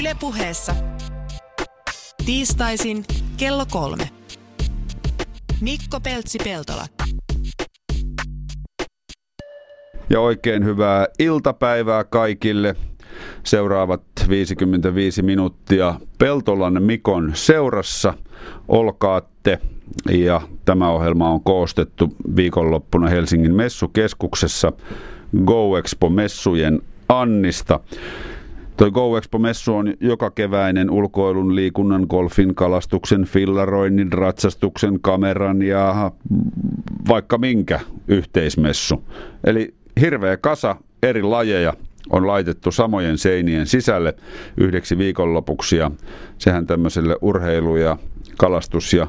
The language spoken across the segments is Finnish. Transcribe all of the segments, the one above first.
Ylepuheessa tiistaisin kello kolme. Mikko Peltsi-Peltola. Ja oikein hyvää iltapäivää kaikille. Seuraavat 55 minuuttia Peltolan Mikon seurassa. Olkaatte. Ja tämä ohjelma on koostettu viikonloppuna Helsingin messukeskuksessa Go Expo-messujen Annista. Toi Go Expo-messu on joka keväinen ulkoilun, liikunnan, golfin, kalastuksen, fillaroinnin, ratsastuksen, kameran ja vaikka minkä yhteismessu. Eli hirveä kasa eri lajeja on laitettu samojen seinien sisälle yhdeksi viikonlopuksi ja sehän tämmöiselle urheilu- ja kalastus- ja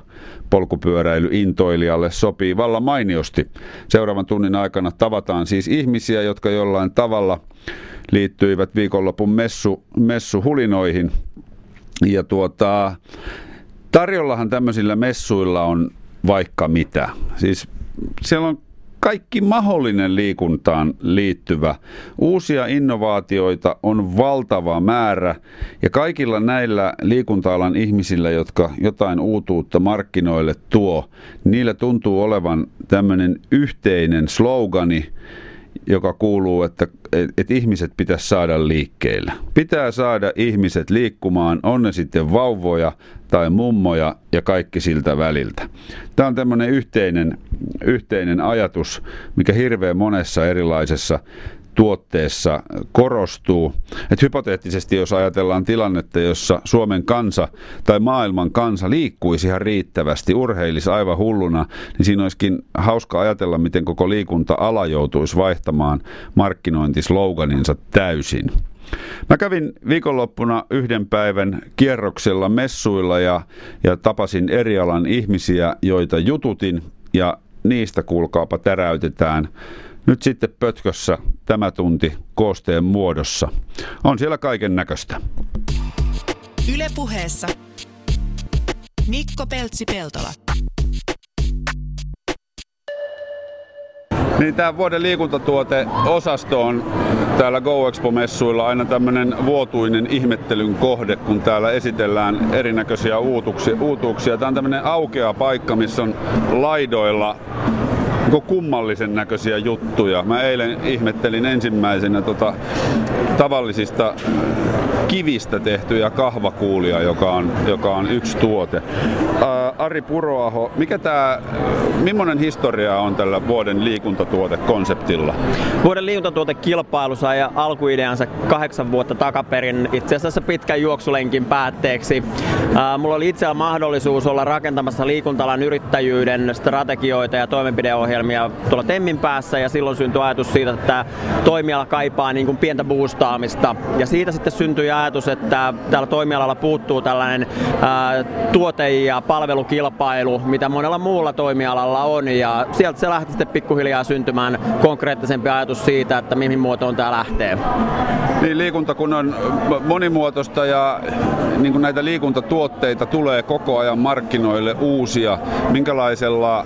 polkupyöräilyintoilijalle sopii vallan mainiosti. Seuraavan tunnin aikana tavataan siis ihmisiä, jotka jollain tavalla liittyivät viikonlopun messu, messuhulinoihin. Ja tuota, tarjollahan tämmöisillä messuilla on vaikka mitä. Siis siellä on kaikki mahdollinen liikuntaan liittyvä. Uusia innovaatioita on valtava määrä ja kaikilla näillä liikunta-alan ihmisillä, jotka jotain uutuutta markkinoille tuo, niillä tuntuu olevan tämmöinen yhteinen slogani, joka kuuluu, että, että ihmiset pitäisi saada liikkeelle. Pitää saada ihmiset liikkumaan, on ne sitten vauvoja tai mummoja ja kaikki siltä väliltä. Tämä on tämmöinen yhteinen, yhteinen ajatus, mikä hirveän monessa erilaisessa tuotteessa korostuu. Että hypoteettisesti, jos ajatellaan tilannetta, jossa Suomen kansa tai maailman kansa liikkuisi ihan riittävästi, urheilisi aivan hulluna, niin siinä olisikin hauska ajatella, miten koko liikunta-ala joutuisi vaihtamaan markkinointisloganinsa täysin. Mä kävin viikonloppuna yhden päivän kierroksella messuilla ja, ja tapasin eri alan ihmisiä, joita jututin ja niistä kuulkaapa täräytetään nyt sitten pötkössä tämä tunti koosteen muodossa. On siellä kaiken näköistä. Ylepuheessa Mikko Peltsi-Peltola. Niin tämä vuoden liikuntatuote-osasto on täällä Go Expo-messuilla aina tämmöinen vuotuinen ihmettelyn kohde, kun täällä esitellään erinäköisiä uutuksia. uutuuksia. Tämä on tämmöinen aukea paikka, missä on laidoilla kummallisen näköisiä juttuja. Mä eilen ihmettelin ensimmäisenä tota, tavallisista kivistä tehtyjä kahvakuulia, joka on, joka on yksi tuote. Ari Puroaho, mikä tää, millainen historia on tällä vuoden liikuntatuotekonseptilla? Vuoden liikuntatuotekilpailu sai alkuideansa kahdeksan vuotta takaperin itse asiassa pitkän juoksulenkin päätteeksi. Ää, mulla oli itsellä mahdollisuus olla rakentamassa liikuntalan yrittäjyyden strategioita ja toimenpideohjelmia tuolla Temmin päässä ja silloin syntyi ajatus siitä, että toimiala kaipaa niin kuin pientä boostaamista. Ja siitä sitten syntyi ajatus, että tällä toimialalla puuttuu tällainen ää, tuote- ja palvelukilpailu, mitä monella muulla toimialalla on. Ja sieltä se lähti sitten pikkuhiljaa syntymään konkreettisempi ajatus siitä, että mihin muotoon tämä lähtee. Niin, liikunta kun on monimuotoista ja niin kuin näitä liikuntatuotteita tulee koko ajan markkinoille uusia, minkälaisella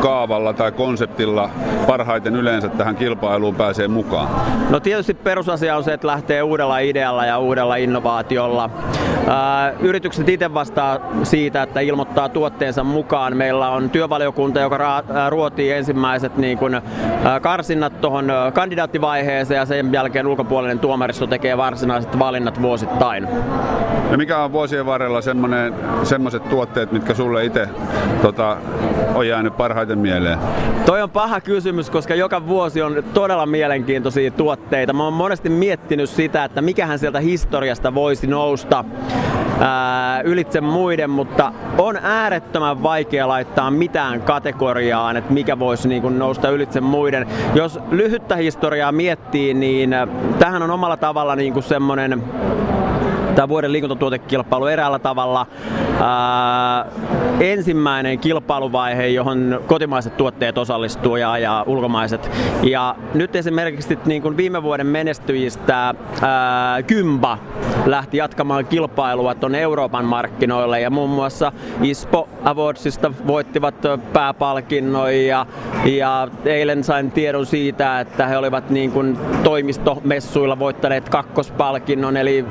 kaavalla tai konseptilla parhaiten yleensä tähän kilpailuun pääsee mukaan? No tietysti perusasia on se, että lähtee uudella idealla ja uudella innovaatiolla. Yritykset itse vastaa siitä, että ilmoittaa tuotteensa mukaan. Meillä on työvaliokunta, joka ruotii ensimmäiset niin ää, karsinnat tuohon kandidaattivaiheeseen ja sen jälkeen ulkopuolinen tuomaristo tekee varsinaiset valinnat vuosittain. Ja mikä on vuosien varrella semmoiset tuotteet, mitkä sulle itse tota, on jäänyt parhaiten mieleen? Toi on paha kysymys, koska joka vuosi on todella mielenkiintoisia tuotteita. Mä oon monesti miettinyt sitä, että mikähän sieltä historiasta voisi nousta ää, ylitse muiden, mutta on äärettömän vaikea laittaa mitään kategoriaan, että mikä voisi niin kuin nousta ylitse muiden. Jos lyhyttä historiaa miettii, niin tähän on omalla tavalla niin kuin semmoinen tämä vuoden liikuntatuotekilpailu eräällä tavalla ää, ensimmäinen kilpailuvaihe, johon kotimaiset tuotteet osallistuu ja, ja ulkomaiset. Ja nyt esimerkiksi niin kuin viime vuoden menestyjistä ää, Kymba lähti jatkamaan kilpailua tuonne Euroopan markkinoille ja muun muassa ISPO Awardsista voittivat pääpalkinnon ja, ja eilen sain tiedon siitä, että he olivat niin kuin toimistomessuilla voittaneet kakkospalkinnon, eli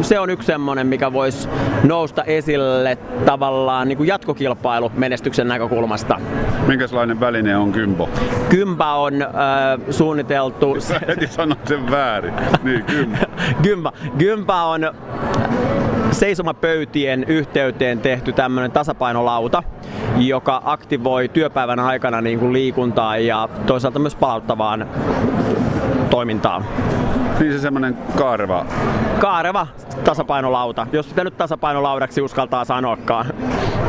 se on yksi semmoinen, mikä voisi nousta esille tavallaan niin kuin jatkokilpailu menestyksen näkökulmasta. Minkälainen väline on Kympo? Kympa on äh, suunniteltu... Heti sanoin sen väärin. Niin, Kympa. Kympa. Kympa on seisomapöytien yhteyteen tehty tämmöinen tasapainolauta, joka aktivoi työpäivän aikana niin kuin liikuntaa ja toisaalta myös palauttavaan toimintaan. Niin se semmoinen kaareva. Kaareva tasapainolauta, jos sitä nyt tasapainolaudaksi uskaltaa sanoakaan.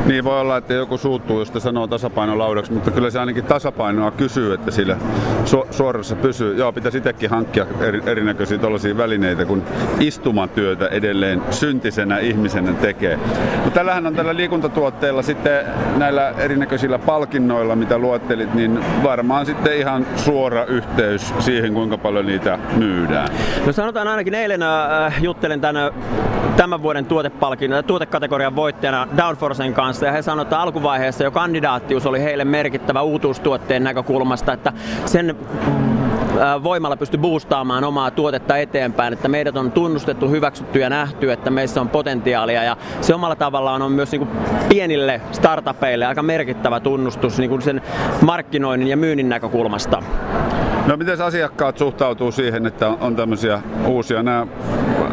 Niin voi olla, että joku suuttuu, jos sitä sanoo tasapainolaudaksi, mutta kyllä se ainakin tasapainoa kysyy, että sillä su- suorassa pysyy. Joo, pitäisi itsekin hankkia eri, erinäköisiä tällaisia välineitä, kun istumatyötä edelleen syntisenä ihmisenä tekee. Mutta tällähän on tällä liikuntatuotteella sitten näillä erinäköisillä palkinnoilla, mitä luettelit, niin varmaan sitten ihan suora yhteys siihen, kuinka paljon niitä myydään. No sanotaan ainakin eilen äh, juttelen tämän, tämän vuoden tuotepalkin, äh, tuotekategorian voittajana Downforcen kanssa ja he sanoivat, että alkuvaiheessa jo kandidaattius oli heille merkittävä uutuustuotteen näkökulmasta, että sen äh, voimalla pysty boostaamaan omaa tuotetta eteenpäin, että meidät on tunnustettu, hyväksytty ja nähty, että meissä on potentiaalia ja se omalla tavallaan on myös niin kuin pienille startupeille aika merkittävä tunnustus niin kuin sen markkinoinnin ja myynnin näkökulmasta. No miten asiakkaat suhtautuu siihen, että on tämmöisiä uusia? Nämä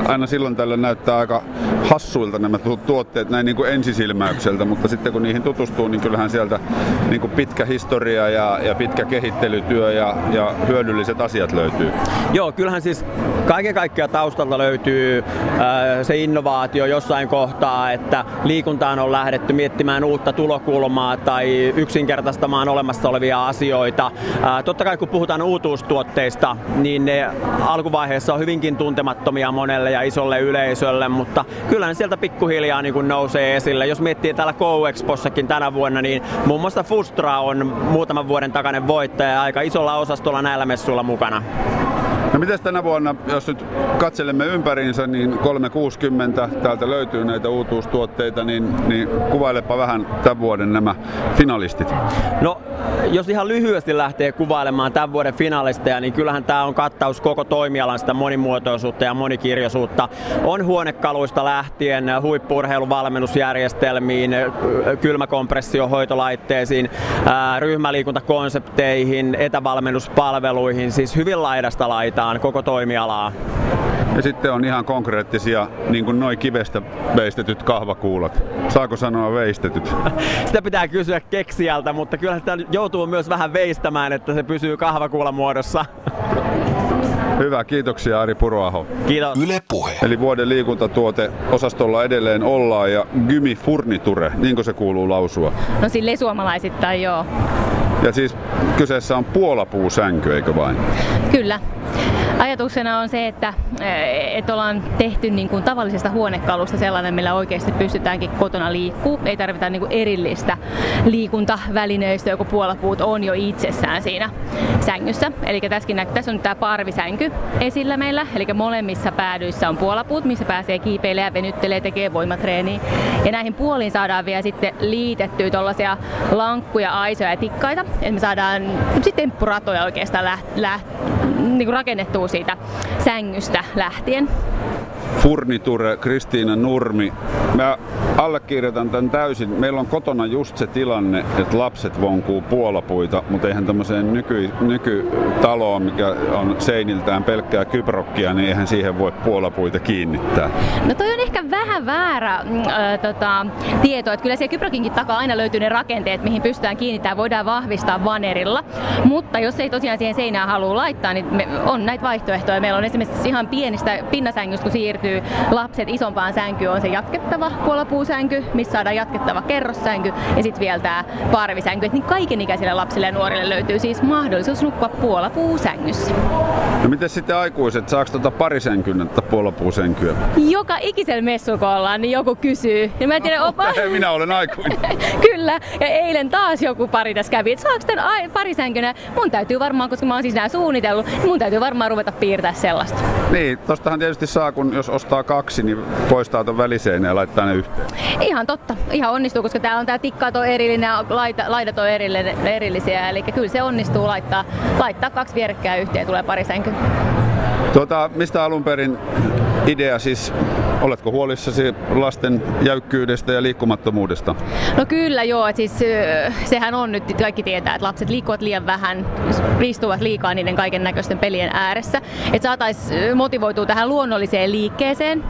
aina silloin tällä näyttää aika hassuilta nämä tuotteet näin niin kuin ensisilmäykseltä, mutta sitten kun niihin tutustuu, niin kyllähän sieltä niin kuin pitkä historia ja, ja pitkä kehittelytyö ja, ja hyödylliset asiat löytyy. Joo, kyllähän siis kaiken kaikkiaan taustalta löytyy äh, se innovaatio jossain kohtaa, että liikuntaan on lähdetty miettimään uutta tulokulmaa tai yksinkertaistamaan olemassa olevia asioita. Äh, totta kai kun puhutaan uutuustuotteista, niin ne alkuvaiheessa on hyvinkin tuntemattomia monelle ja isolle yleisölle, mutta kyllä ne sieltä pikkuhiljaa niin kuin nousee esille. Jos miettii täällä Co-Expossakin tänä vuonna, niin muun muassa Fustra on muutaman vuoden takainen voittaja ja aika isolla osastolla näillä messuilla mukana. No miten tänä vuonna, jos nyt katselemme ympäriinsä, niin 360 täältä löytyy näitä uutuustuotteita, niin, niin kuvailepa vähän tämän vuoden nämä finalistit. No, jos ihan lyhyesti lähtee kuvailemaan tämän vuoden finalisteja, niin kyllähän tämä on kattaus koko toimialan sitä monimuotoisuutta ja monikirjoisuutta. On huonekaluista lähtien huippurheiluvalmennusjärjestelmiin, kylmäkompressiohoitolaitteisiin, ryhmäliikuntakonsepteihin, etävalmennuspalveluihin, siis hyvin laidasta laitaan koko toimialaa. Ja sitten on ihan konkreettisia, niin kuin noin kivestä veistetyt kahvakuulat. Saako sanoa veistetyt? Sitä pitää kysyä keksijältä, mutta kyllä sitä joutuu myös vähän veistämään, että se pysyy kahvakuulan muodossa. Hyvä, kiitoksia Ari Puroaho. Kiitos. Yle Puhe. Eli vuoden liikuntatuote osastolla edelleen ollaan ja Gymi Furniture, niin kuin se kuuluu lausua. No sille suomalaisittain joo. Ja siis kyseessä on puolapuusänky, eikö vain? Kyllä. Ajatuksena on se, että, että ollaan tehty niin kuin tavallisesta huonekalusta sellainen, millä oikeasti pystytäänkin kotona liikkuu. Ei tarvita niin kuin erillistä liikuntavälineistä, joko puolapuut on jo itsessään siinä sängyssä. Eli tässäkin näkyy, tässä on tämä parvisänky esillä meillä, eli molemmissa päädyissä on puolapuut, missä pääsee kiipeilemään, venyttelee, tekee voimatreeniä. Ja näihin puoliin saadaan vielä sitten liitettyä tuollaisia lankkuja, aisoja ja tikkaita, että me saadaan temppuratoja oikeastaan läht, läht, niin rakennettua siitä sängystä lähtien. Furniture, Kristiina Nurmi. Mä allekirjoitan tämän täysin. Meillä on kotona just se tilanne, että lapset vonkuu puolapuita, mutta eihän tämmöiseen nyky, nykytaloon, mikä on seiniltään pelkkää kyprokkia, niin eihän siihen voi puolapuita kiinnittää. No toi on ehkä vähän väärä äh, tota, tieto, että kyllä siellä kyprokinkin takaa aina löytyy ne rakenteet, mihin pystytään kiinnittämään, voidaan vahvistaa vanerilla. Mutta jos ei tosiaan siihen seinään halua laittaa, niin me, on näitä vaihtoehtoja. Meillä on esimerkiksi ihan pienistä pinnasängystä, kun siirtyy lapset isompaan sänkyyn, on se jatkettava puolapuus puolepuusänky, missä saadaan jatkettava kerrossänky ja sitten vielä tämä parvisänky. Et niin kaikenikäisille lapsille ja nuorille löytyy siis mahdollisuus nukkua puolapuu-sängyssä. No miten sitten aikuiset, saako tuota parisänkyn tai puolapuusänkyä? Joka ikisellä kun ollaan, niin joku kysyy. Ja mä en tiedä, opa... Minä olen aikuinen. Kyllä, ja eilen taas joku pari tässä kävi, että saako tämän parisänkynä? Mun täytyy varmaan, koska mä oon siis nää suunnitellut, niin mun täytyy varmaan ruveta piirtää sellaista. Niin, tostahan tietysti saa, kun jos ostaa kaksi, niin poistaa ton väliseinä ja laittaa ne yhteen. Ihan totta, ihan onnistuu, koska täällä on tää tikkaat on erillinen ja laidat on erillisiä, eli kyllä se onnistuu laittaa, laittaa kaksi vierekkäin yhteen tulee parisänky. Tuota, mistä alun perin idea siis Oletko huolissasi lasten jäykkyydestä ja liikkumattomuudesta? No kyllä joo, siis sehän on nyt, kaikki tietää, että lapset liikkuvat liian vähän, istuvat liikaa niiden kaiken näköisten pelien ääressä. Että saataisiin motivoitua tähän luonnolliseen liikkeeseen.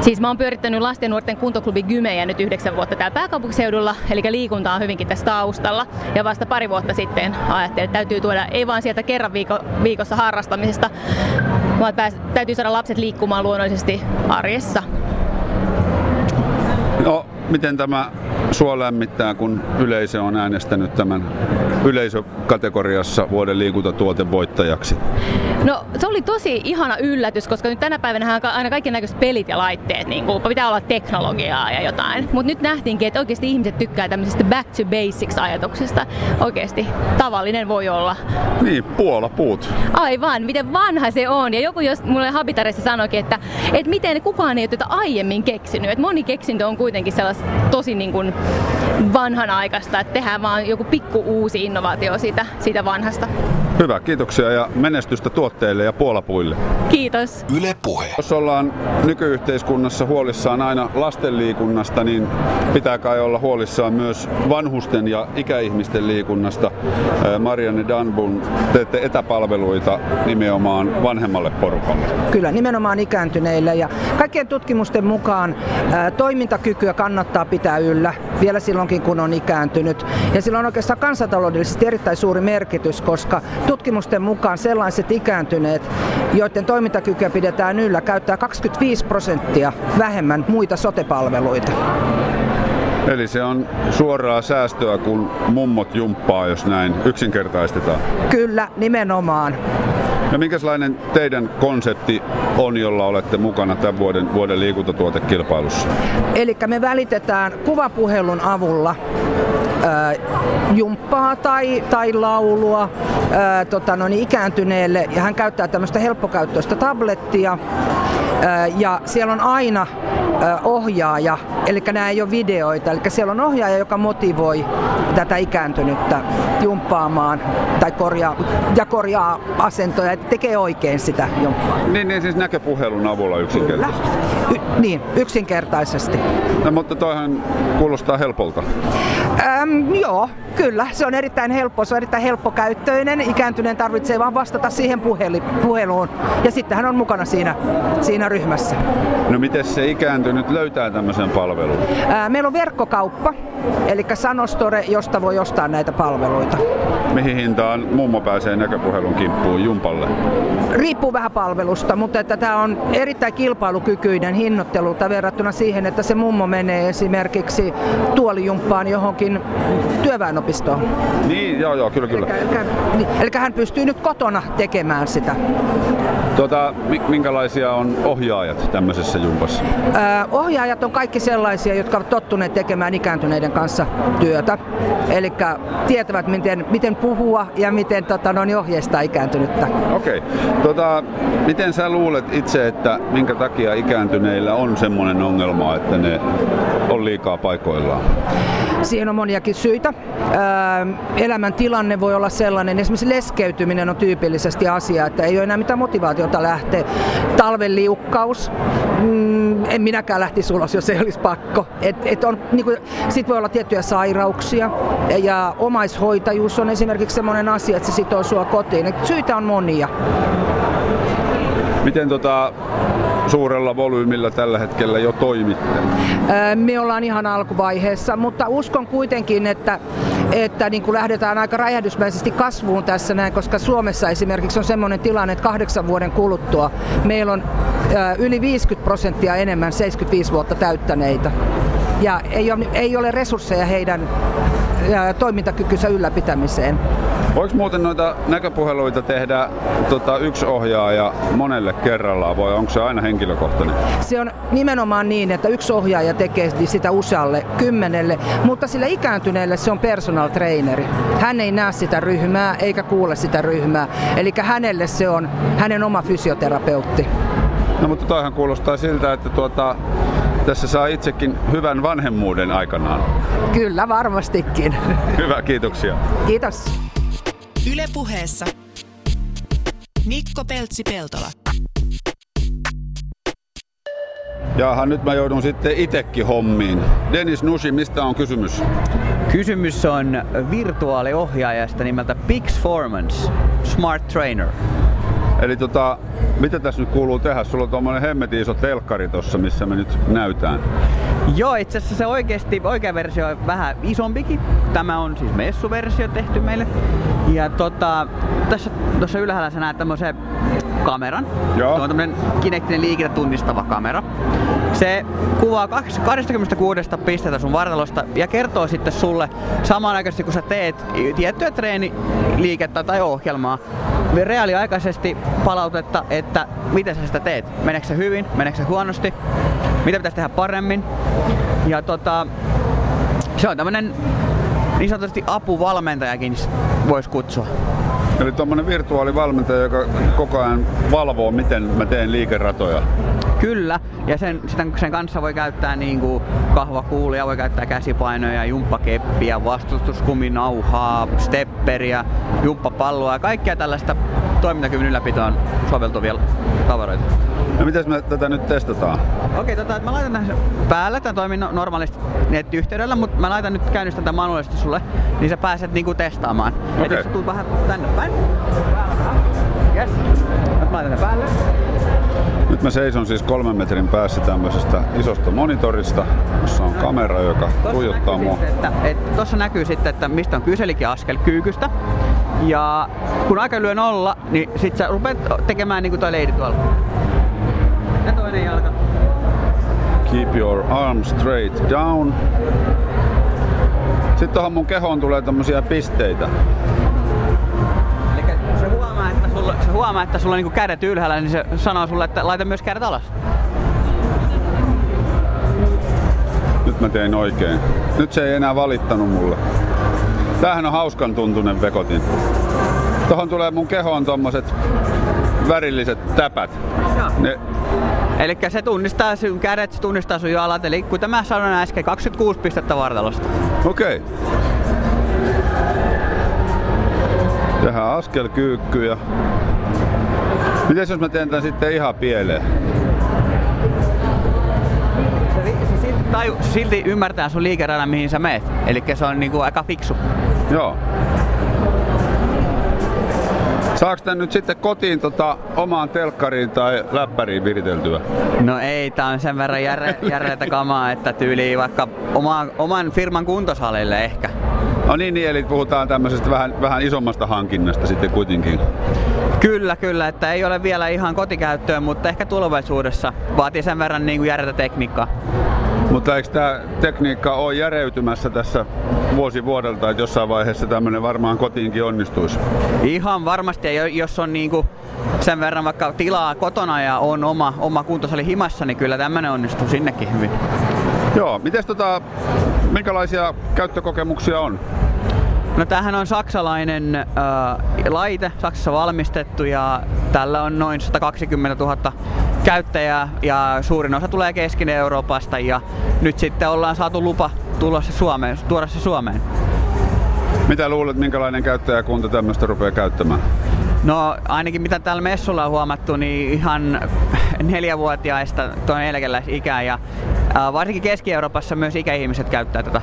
Siis mä oon pyörittänyt lasten ja nuorten kuntoklubi Gymejä nyt yhdeksän vuotta täällä pääkaupunkiseudulla, eli liikunta on hyvinkin tässä taustalla. Ja vasta pari vuotta sitten ajattelin, että täytyy tuoda ei vaan sieltä kerran viiko, viikossa harrastamisesta, vaan täytyy saada lapset liikkumaan luonnollisesti arjessa. No, miten tämä sua lämmittää, kun yleisö on äänestänyt tämän yleisökategoriassa vuoden liikuntatuoten voittajaksi? No se oli tosi ihana yllätys, koska nyt tänä päivänä on aina kaikki näköiset pelit ja laitteet, niin kuin, pitää olla teknologiaa ja jotain. Mutta nyt nähtiinkin, että oikeasti ihmiset tykkää tämmöisestä back to basics ajatuksesta. Oikeasti tavallinen voi olla. Niin, puola puut. Aivan, miten vanha se on. Ja joku jos mulle Habitarissa sanoikin, että, että miten kukaan ei ole tätä aiemmin keksinyt. Että moni keksintö on kuitenkin sellaista tosi niin kuin vanhanaikaista, että tehdään vaan joku pikku uusi innovaatio siitä, siitä vanhasta. Hyvä, kiitoksia ja menestystä tuotteille ja puolapuille. Kiitos. Yle Puhe. Jos ollaan nykyyhteiskunnassa huolissaan aina lastenliikunnasta, niin pitää kai olla huolissaan myös vanhusten ja ikäihmisten liikunnasta. Marianne Danbun, teette etäpalveluita nimenomaan vanhemmalle porukalle. Kyllä, nimenomaan ikääntyneille ja kaikkien tutkimusten mukaan toimintakykyä kannattaa pitää yllä vielä silloinkin, kun on ikääntynyt. Ja sillä on oikeastaan kansantaloudellisesti erittäin suuri merkitys, koska tutkimusten mukaan sellaiset ikääntyneet, joiden toimintakykyä pidetään yllä, käyttää 25 prosenttia vähemmän muita sotepalveluita. Eli se on suoraa säästöä, kun mummot jumppaa, jos näin yksinkertaistetaan. Kyllä, nimenomaan. No minkälainen teidän konsepti on, jolla olette mukana tämän vuoden, vuoden liikuntatuotekilpailussa? Eli me välitetään kuvapuhelun avulla ää, jumppaa tai, tai laulua ää, tota, no niin, ikääntyneelle ja hän käyttää tämmöistä helppokäyttöistä tablettia ja siellä on aina ohjaaja, eli nämä ei ole videoita, eli siellä on ohjaaja, joka motivoi tätä ikääntynyttä jumppaamaan tai korjaa, ja korjaa asentoja, että tekee oikein sitä jumppaa. Niin, niin siis näköpuhelun avulla yksinkertaisesti. Y- niin, yksinkertaisesti. No, mutta toihan kuulostaa helpolta. Äm, joo, kyllä. Se on erittäin helppo. Se on erittäin helppokäyttöinen. Ikääntyneen tarvitsee vain vastata siihen puheli, puheluun. Ja sitten hän on mukana siinä, siinä ryhmässä. No miten se ikääntynyt löytää tämmöisen palvelun? Ää, meillä on verkkokauppa, eli Sanostore, josta voi ostaa näitä palveluita. Mihin hintaan mummo pääsee näköpuhelun kimppuun jumpalle? Riippuu vähän palvelusta, mutta että tämä on erittäin kilpailukykyinen hinnoittelu verrattuna siihen, että se mummo menee esimerkiksi tuolijumppaan johonkin työväenopistoon. Niin, joo, joo, kyllä, kyllä. Eli, eli, eli hän pystyy nyt kotona tekemään sitä. Tuota, minkälaisia on ohjaajat tämmöisessä jumpassa? Öö, ohjaajat on kaikki sellaisia, jotka ovat tottuneet tekemään ikääntyneiden kanssa työtä. Eli tietävät, miten, miten puhua ja miten tota, no, niin ohjeistaa ikääntynyttä. Okei. Okay. Tota, miten sä luulet itse, että minkä takia ikääntyneillä on semmoinen ongelma, että ne on liikaa paikoillaan? Siihen on moniakin syitä. Elämän tilanne voi olla sellainen, esimerkiksi leskeytyminen on tyypillisesti asia, että ei ole enää mitään motivaatiota lähteä. Talven liukkaus, mm, en minäkään lähtisi ulos, jos ei olisi pakko. Et, et on, niin kuin, sit voi olla tiettyjä sairauksia ja omaishoitajuus on esimerkiksi sellainen asia, että se sitoo sua kotiin. Et syitä on monia. Miten tota, suurella volyymilla tällä hetkellä jo toimitte? Me ollaan ihan alkuvaiheessa, mutta uskon kuitenkin, että, että niin kuin lähdetään aika räjähdysmäisesti kasvuun tässä näin, koska Suomessa esimerkiksi on sellainen tilanne, että kahdeksan vuoden kuluttua meillä on yli 50 prosenttia enemmän 75 vuotta täyttäneitä. Ja ei ole, ei ole resursseja heidän toimintakykynsä ylläpitämiseen. Voiko muuten noita näköpuheluita tehdä tota, yksi ohjaaja monelle kerrallaan vai onko se aina henkilökohtainen? Se on nimenomaan niin, että yksi ohjaaja tekee sitä usealle kymmenelle, mutta sille ikääntyneelle se on personal traineri. Hän ei näe sitä ryhmää eikä kuule sitä ryhmää. Eli hänelle se on hänen oma fysioterapeutti. No mutta toihan kuulostaa siltä, että tuota, tässä saa itsekin hyvän vanhemmuuden aikanaan. Kyllä, varmastikin. Hyvä, kiitoksia. Kiitos. Ylepuheessa Mikko Peltsi-Peltola. Jaha, nyt mä joudun sitten itekin hommiin. Dennis Nushi, mistä on kysymys? Kysymys on virtuaaliohjaajasta nimeltä Pixformance Smart Trainer. Eli tota, mitä tässä nyt kuuluu tehdä? Sulla on tuommoinen hemmetin iso telkkari tossa, missä me nyt näytään. Joo, itse asiassa se oikeasti, oikea versio on vähän isompikin. Tämä on siis messuversio tehty meille. Ja tota, tässä tuossa ylhäällä sä näet tämmöisen kameran. Joo. Se on tämmönen kinektinen liikenne tunnistava kamera. Se kuvaa 26 pistettä sun vartalosta ja kertoo sitten sulle samanaikaisesti kun sä teet tiettyä treeniliikettä tai ohjelmaa reaaliaikaisesti palautetta, että miten sä sitä teet. Meneekö se hyvin, meneekö se huonosti, mitä pitäisi tehdä paremmin. Ja tota, se on tämmönen niin sanotusti apuvalmentajakin voisi kutsua. Eli tuommoinen virtuaalivalmentaja, joka koko ajan valvoo, miten mä teen liikeratoja. Kyllä, ja sen, sen kanssa voi käyttää niin kuin kahvakuulia, voi käyttää käsipainoja, jumppakeppiä, vastustuskuminauhaa, stepperiä, jumppapalloa ja kaikkea tällaista toimintakyvyn ylläpitoon soveltuvia tavaroita. No miten me tätä nyt testataan? Okei, tota, mä laitan tämän päälle, tämä toimii no- normaalisti nettiyhteydellä, mutta mä laitan nyt käynnistän tätä manuaalisesti sulle, niin sä pääset niinku testaamaan. Okei. Eli sä tulet vähän tänne päin. Yes. Mä laitan tämän päälle. Nyt mä seison siis kolmen metrin päässä tämmöisestä isosta monitorista, jossa on kamera, joka Tossa tuijottaa mua. tossa näkyy sitten, että mistä on kyse, eli askel kyykystä. Ja kun aika lyö nolla, niin sit sä rupeat tekemään niin kuin toi leidi tuolla. Ja toinen jalka. Keep your arm straight down. Sitten tuohon mun kehoon tulee tämmösiä pisteitä. Sulla, se huomaa, että sulla on niin kädet ylhäällä, niin se sanoo sulle, että laita myös kädet alas. Nyt mä tein oikein. Nyt se ei enää valittanut mulle. Tämähän on hauskan tuntunen vekotin. Tohon tulee mun kehoon tommoset värilliset täpät. Joo. Ne, Eli se tunnistaa sun kädet, se tunnistaa sun jalat. Eli kuten mä sanoin äsken, 26 pistettä vartalosta. okei. Okay. Tehdään askel kyykkyjä. Mites jos mä teen tän sitten ihan pieleen? Se silti, taju, se silti ymmärtää sun liikeradan, mihin sä meet. Eli se on niinku aika fiksu. Joo. Saaks tän nyt sitten kotiin tota, omaan telkkariin tai läppäriin viriteltyä? No ei, tää on sen verran järre, järreitä kamaa, että tyyliin vaikka oma, oman firman kuntosalille ehkä. No niin, niin, eli puhutaan tämmöisestä vähän, vähän isommasta hankinnasta sitten kuitenkin. Kyllä, kyllä, että ei ole vielä ihan kotikäyttöön, mutta ehkä tulevaisuudessa vaatii sen verran niin kuin järjetä tekniikkaa. Mutta eikö tämä tekniikka ole järeytymässä tässä vuosi vuodelta, että jossain vaiheessa tämmöinen varmaan kotiinkin onnistuisi? Ihan varmasti, ja jo- jos on niinku sen verran vaikka tilaa kotona ja on oma, oma kuntosali himassa, niin kyllä tämmönen onnistuu sinnekin hyvin. Joo, mites tota, minkälaisia käyttökokemuksia on? No tämähän on saksalainen äh, laite, Saksassa valmistettu ja tällä on noin 120 000 käyttäjää ja suurin osa tulee Keski-Euroopasta ja nyt sitten ollaan saatu lupa tulla se Suomeen, tuoda se Suomeen. Mitä luulet, minkälainen käyttäjäkunta tämmöistä rupeaa käyttämään? No ainakin mitä täällä messulla on huomattu, niin ihan neljävuotiaista tuon eläkeläisikään ja varsinkin Keski-Euroopassa myös ikäihmiset käyttää tätä.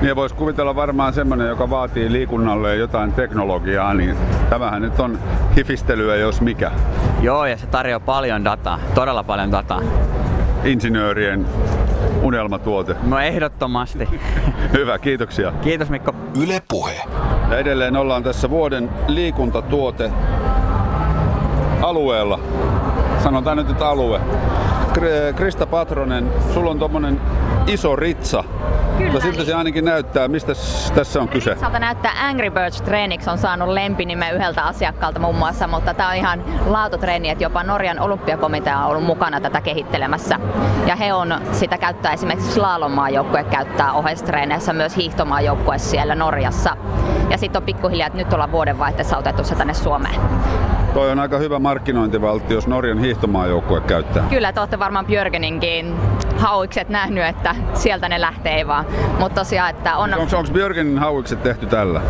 Niin voisi kuvitella varmaan semmoinen, joka vaatii liikunnalle jotain teknologiaa, niin tämähän nyt on hifistelyä jos mikä. Joo, ja se tarjoaa paljon dataa, todella paljon dataa. Insinöörien unelmatuote. No ehdottomasti. Hyvä, kiitoksia. Kiitos Mikko. Yle Puhe. Ja edelleen ollaan tässä vuoden liikuntatuote alueella. Sanotaan nyt, että alue. Krista Patronen, sulla on tommonen iso ritsa. Kyllä, Mutta siltä niin. se ainakin näyttää. Mistä tässä on kyse? Ritsalta näyttää Angry Birds treeniksi on saanut lempinimen yhdeltä asiakkaalta muun muassa, mutta tämä on ihan laatutreeni, että jopa Norjan olympiakomitea on ollut mukana tätä kehittelemässä. Ja he on sitä käyttää esimerkiksi slalommaajoukkue käyttää oheistreeneissä myös hiihtomaajoukkue siellä Norjassa. Ja sitten on pikkuhiljaa, että nyt ollaan vuodenvaihteessa otettu se tänne Suomeen. Toi on aika hyvä markkinointivaltti, jos Norjan hiihtomaajoukkue käyttää. Kyllä, te olette varmaan Björgeninkin hauikset nähnyt, että sieltä ne lähtee vaan. Mutta tosiaan, että on... Onko, onko Björgenin hauikset tehty tällä?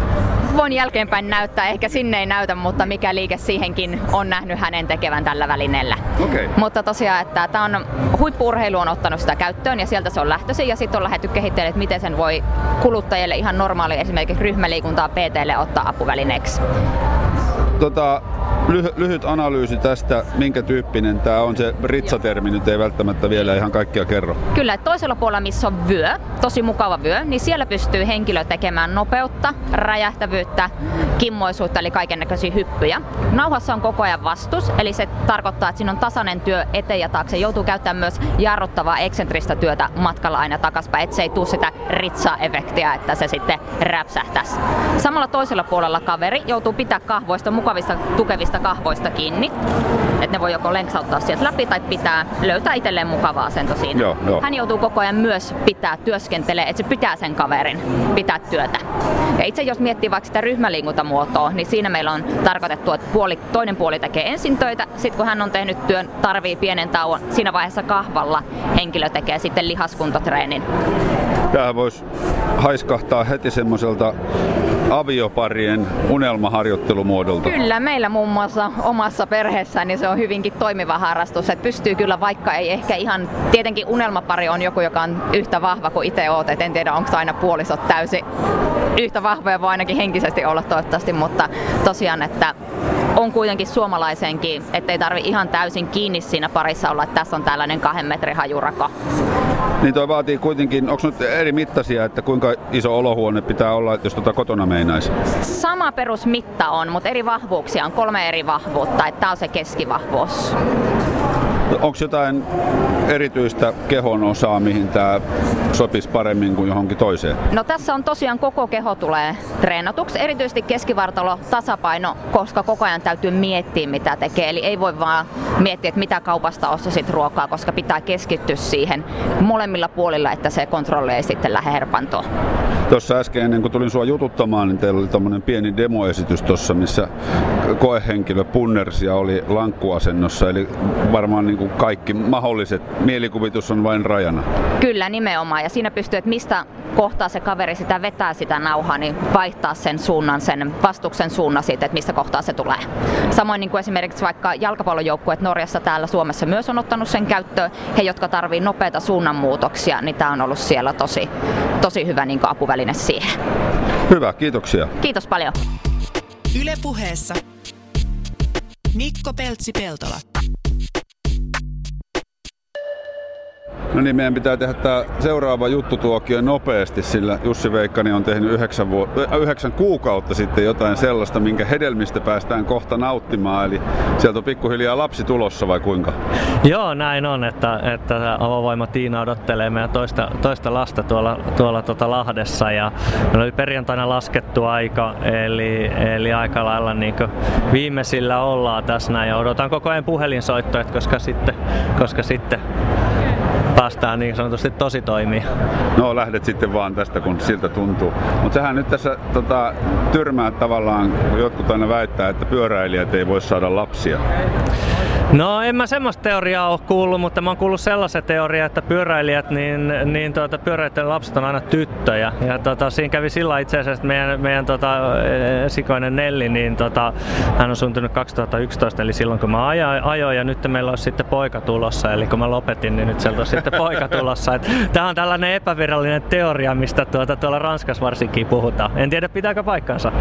Voin jälkeenpäin näyttää, ehkä sinne ei näytä, mutta mikä liike siihenkin on nähnyt hänen tekevän tällä välineellä. Okei. Mutta tosiaan, että tämä on, huippuurheilu on ottanut sitä käyttöön ja sieltä se on lähtöisin ja sitten on lähdetty kehittelemään, että miten sen voi kuluttajille ihan normaali esimerkiksi ryhmäliikuntaa PTlle ottaa apuvälineeksi. Tota, lyhy- lyhyt analyysi tästä, minkä tyyppinen tämä on. Se ritsatermi nyt ei välttämättä vielä ihan kaikkia kerro. Kyllä, toisella puolella, missä on vyö, tosi mukava vyö, niin siellä pystyy henkilö tekemään nopeutta, räjähtävyyttä, kimmoisuutta, eli kaiken näköisiä hyppyjä. Nauhassa on koko ajan vastus, eli se tarkoittaa, että siinä on tasainen työ eteen ja taakse. Joutuu käyttämään myös jarruttavaa eksentristä työtä matkalla aina takaspäin, että se ei tule sitä ritsa-efektiä, että se sitten räpsähtäisi. Samalla toisella puolella kaveri joutuu pitää kahvoista, mukavista, tukevista kahvoista kiinni. Että ne voi joko lenksauttaa sieltä läpi tai pitää löytää itselleen mukava asento siinä. Joo, joo. Hän joutuu koko ajan myös pitää työskentelee, että se pitää sen kaverin pitää työtä. Ja itse jos miettii vaikka sitä ryhmäliikuntamuotoa, niin siinä meillä on tarkoitettu, että puoli, toinen puoli tekee ensin töitä, sitten kun hän on tehnyt työn, tarvii pienen tauon, siinä vaiheessa kahvalla henkilö tekee sitten lihaskuntotreenin. Tämähän voisi haiskahtaa heti semmoiselta avioparien unelmaharjoittelumuodolta. Kyllä, meillä muun muassa omassa perheessä niin se on hyvinkin toimiva harrastus, että pystyy kyllä vaikka ei ehkä ihan, tietenkin unelmapari on joku, joka on yhtä vahva kuin itse oot, et en tiedä onko aina puolisot täysin yhtä vahvoja, voi ainakin henkisesti olla toivottavasti, mutta tosiaan, että on kuitenkin suomalaisenkin, ettei tarvi ihan täysin kiinni siinä parissa olla, että tässä on tällainen kahden metrin hajurako. Niin toi vaatii kuitenkin, onko nyt eri mittaisia, että kuinka iso olohuone pitää olla, jos tota kotona meinaisi? Sama perusmitta on, mutta eri vahvuuksia on, kolme eri vahvuutta, että tämä on se keskivahvuus. Onko jotain erityistä kehon osaa, mihin tämä sopisi paremmin kuin johonkin toiseen? No tässä on tosiaan koko keho tulee treenatuksi, erityisesti keskivartalo tasapaino, koska koko ajan täytyy miettiä mitä tekee. Eli ei voi vaan miettiä, että mitä kaupasta ostasit ruokaa, koska pitää keskittyä siihen molemmilla puolilla, että se kontrolli ei sitten lähde herpantoon. Tuossa äsken ennen kuin tulin sua jututtamaan, niin teillä oli tämmöinen pieni demoesitys tuossa, missä koehenkilö punnersia oli lankkuasennossa, eli varmaan niin kuin kaikki mahdolliset, mielikuvitus on vain rajana. Kyllä, nimenomaan. Ja siinä pystyy, että mistä kohtaa se kaveri sitä vetää sitä nauhaa, niin vaihtaa sen suunnan, sen vastuksen suunnan siitä, että mistä kohtaa se tulee. Samoin niin kuin esimerkiksi vaikka jalkapallojoukkueet Norjassa täällä Suomessa myös on ottanut sen käyttöön. He, jotka tarvii nopeita suunnanmuutoksia, niin tämä on ollut siellä tosi, tosi hyvä niin kuin apuväline siihen. Hyvä, kiitoksia. Kiitos paljon. Ylepuheessa Mikko Peltsi-Peltola. No niin, meidän pitää tehdä tämä seuraava juttutuokio nopeasti, sillä Jussi Veikkani on tehnyt yhdeksän, vuot- äh, yhdeksän kuukautta sitten jotain sellaista, minkä hedelmistä päästään kohta nauttimaan. Eli sieltä on pikkuhiljaa lapsi tulossa vai kuinka? Joo, näin on, että, että avovoima Tiina odottelee meidän toista, toista lasta tuolla, tuolla tota Lahdessa ja meillä oli perjantaina laskettu aika, eli, eli aika lailla niin viimeisillä ollaan tässä näin ja odotan koko ajan puhelinsoittoja, koska sitten, koska sitten päästään niin sanotusti tosi toimii. No lähdet sitten vaan tästä, kun siltä tuntuu. Mutta sehän nyt tässä tota, tyrmää tavallaan, jotkut aina väittää, että pyöräilijät ei voi saada lapsia. No en mä semmoista teoriaa ole kuullut, mutta mä oon kuullut sellaisen teorian, että pyöräilijät, niin, niin tuota, pyöräilijöiden lapset on aina tyttöjä. Ja tota, siinä kävi sillä itse asiassa, että meidän, meidän tota, esikoinen Nelli, niin tota, hän on syntynyt 2011, eli silloin kun mä ajoin, ajoin ja nyt meillä olisi sitten poika tulossa. Eli kun mä lopetin, niin nyt sieltä olisi sitten poika tulossa. Tämä on tällainen epävirallinen teoria, mistä tuota, tuolla Ranskassa varsinkin puhutaan. En tiedä pitääkö paikkansa.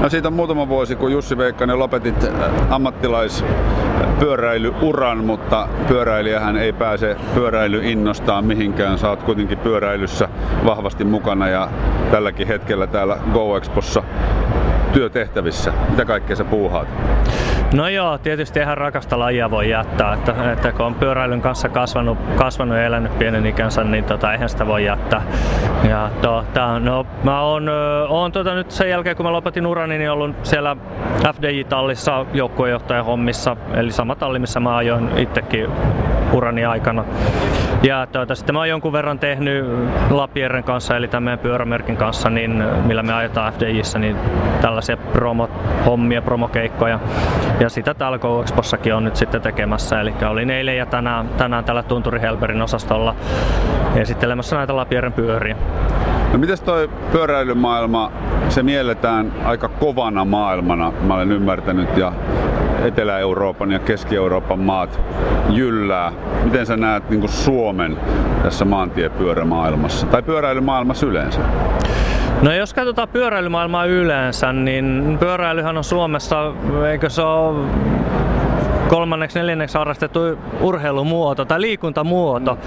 No siitä on muutama vuosi, kun Jussi Veikkanen lopetit äh, ammattilaispyöräilyuran, mutta pyöräilijähän ei pääse pyöräily innostaan mihinkään. Sä oot kuitenkin pyöräilyssä vahvasti mukana ja tälläkin hetkellä täällä Go Expossa työtehtävissä? Mitä kaikkea sä puuhaat? No joo, tietysti ihan rakasta lajia voi jättää, että, että kun on pyöräilyn kanssa kasvanut, kasvanut ja elänyt pienen ikänsä, niin tota, eihän sitä voi jättää. Ja tota, no, mä oon, oon tota, nyt sen jälkeen, kun mä lopetin urani, niin ollut siellä FDJ-tallissa joukkuejohtajan hommissa, eli sama talli, missä mä ajoin itsekin urani aikana. Ja tuota, sitten mä oon jonkun verran tehnyt Lapierren kanssa, eli tämän meidän pyörämerkin kanssa, niin, millä me ajetaan FDJissä, niin tällaisia promo-hommia, promokeikkoja. Ja sitä täällä Go Expossakin on nyt sitten tekemässä. Eli olin eilen ja tänään, tänään tällä Tunturi Helberin osastolla esittelemässä näitä Lapierren pyöriä. No mites toi pyöräilymaailma, se mielletään aika kovana maailmana, mä olen ymmärtänyt, ja Etelä-Euroopan ja Keski-Euroopan maat jyllää. Miten sä näet niin Suomen tässä maantiepyörämaailmassa tai pyöräilymaailmassa yleensä? No jos katsotaan pyöräilymaailmaa yleensä, niin pyöräilyhän on Suomessa, eikö se ole kolmanneksi, neljänneksi harrastettu urheilumuoto tai liikuntamuoto.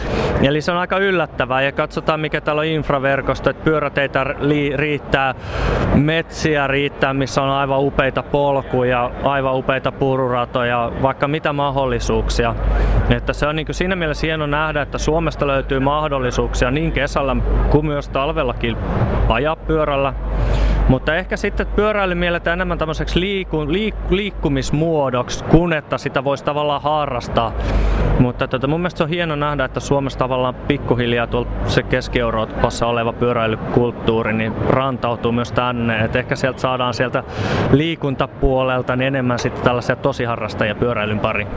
Eli se on aika yllättävää ja katsotaan mikä täällä on infraverkosto, että pyöräteitä riittää, metsiä riittää, missä on aivan upeita polkuja, aivan upeita pururatoja, vaikka mitä mahdollisuuksia. Että se on niin kuin siinä mielessä hieno nähdä, että Suomesta löytyy mahdollisuuksia niin kesällä kuin myös talvellakin ajaa pyörällä. Mutta ehkä sitten pyöräily mielletään enemmän tämmöiseksi liiku, liik, liikkumismuodoksi, kun että sitä voisi tavallaan harrastaa. Mutta tota, mun mielestä se on hieno nähdä, että Suomessa tavallaan pikkuhiljaa tuolla se Keski-Euroopassa oleva pyöräilykulttuuri niin rantautuu myös tänne. Et ehkä sieltä saadaan sieltä liikuntapuolelta niin enemmän sitten tällaisia tosiharrastajia pyöräilyn pari.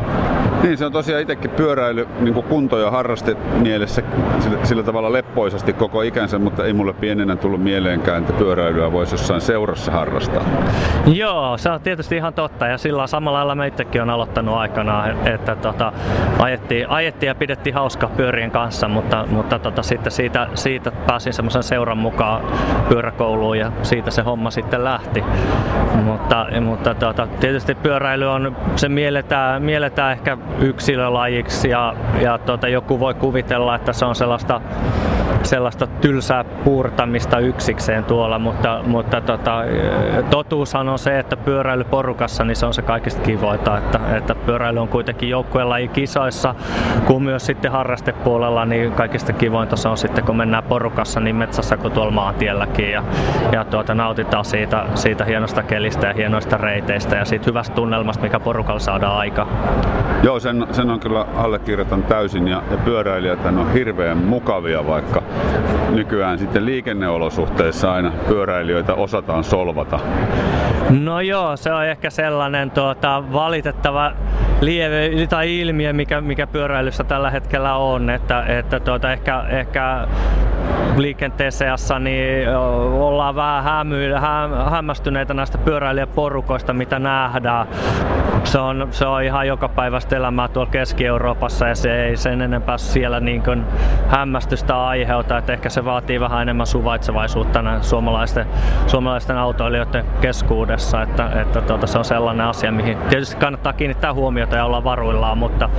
Niin, se on tosiaan itsekin pyöräily niin kunto- ja harraste mielessä sillä, sillä tavalla leppoisasti koko ikänsä, mutta ei mulle pienenä tullut mieleenkään, että pyöräilyä voisi jossain seurassa harrastaa. Joo, se on tietysti ihan totta ja sillä samalla lailla me itsekin on aloittanut aikanaan, että tota, ajettiin, ajettiin ja pidettiin hauska pyörien kanssa, mutta, mutta tota, sitten siitä, siitä pääsin semmoisen seuran mukaan pyöräkouluun ja siitä se homma sitten lähti. Mutta, mutta tota, tietysti pyöräily on, se mielletään, mielletään ehkä yksilölajiksi ja, ja tota, joku voi kuvitella, että se on sellaista sellaista tylsää puurtamista yksikseen tuolla, mutta, mutta tota, totuushan on se, että pyöräily porukassa niin se on se kaikista kivoita, että, että pyöräily on kuitenkin joukkuelaji kisoissa, kun myös sitten harrastepuolella, niin kaikista kivointa se on sitten, kun mennään porukassa niin metsässä kuin tuolla maantielläkin ja, ja tuota, nautitaan siitä, siitä hienosta kelistä ja hienoista reiteistä ja siitä hyvästä tunnelmasta, mikä porukalla saadaan aika. Joo, sen, sen on kyllä allekirjoitan täysin ja, ja pyöräilijät on hirveän mukavia, vaikka nykyään sitten liikenneolosuhteissa aina pyöräilijöitä osataan solvata. No joo, se on ehkä sellainen tuota, valitettava lieve tai ilmiö, mikä, mikä pyöräilyssä tällä hetkellä on, että, että tuota, ehkä, ehkä liikenteessä niin ollaan vähän hämy, hä, hämmästyneitä näistä pyöräilijäporukoista, mitä nähdään. Se on, se on ihan joka päivästä elämää tuolla Keski-Euroopassa ja se ei sen enempää siellä niin kuin hämmästystä aiheuta. Että ehkä se vaatii vähän enemmän suvaitsevaisuutta suomalaisten, suomalaisten autoilijoiden keskuudessa. Että, että tuota, se on sellainen asia, mihin tietysti kannattaa kiinnittää huomiota ja olla varuillaan, mutta,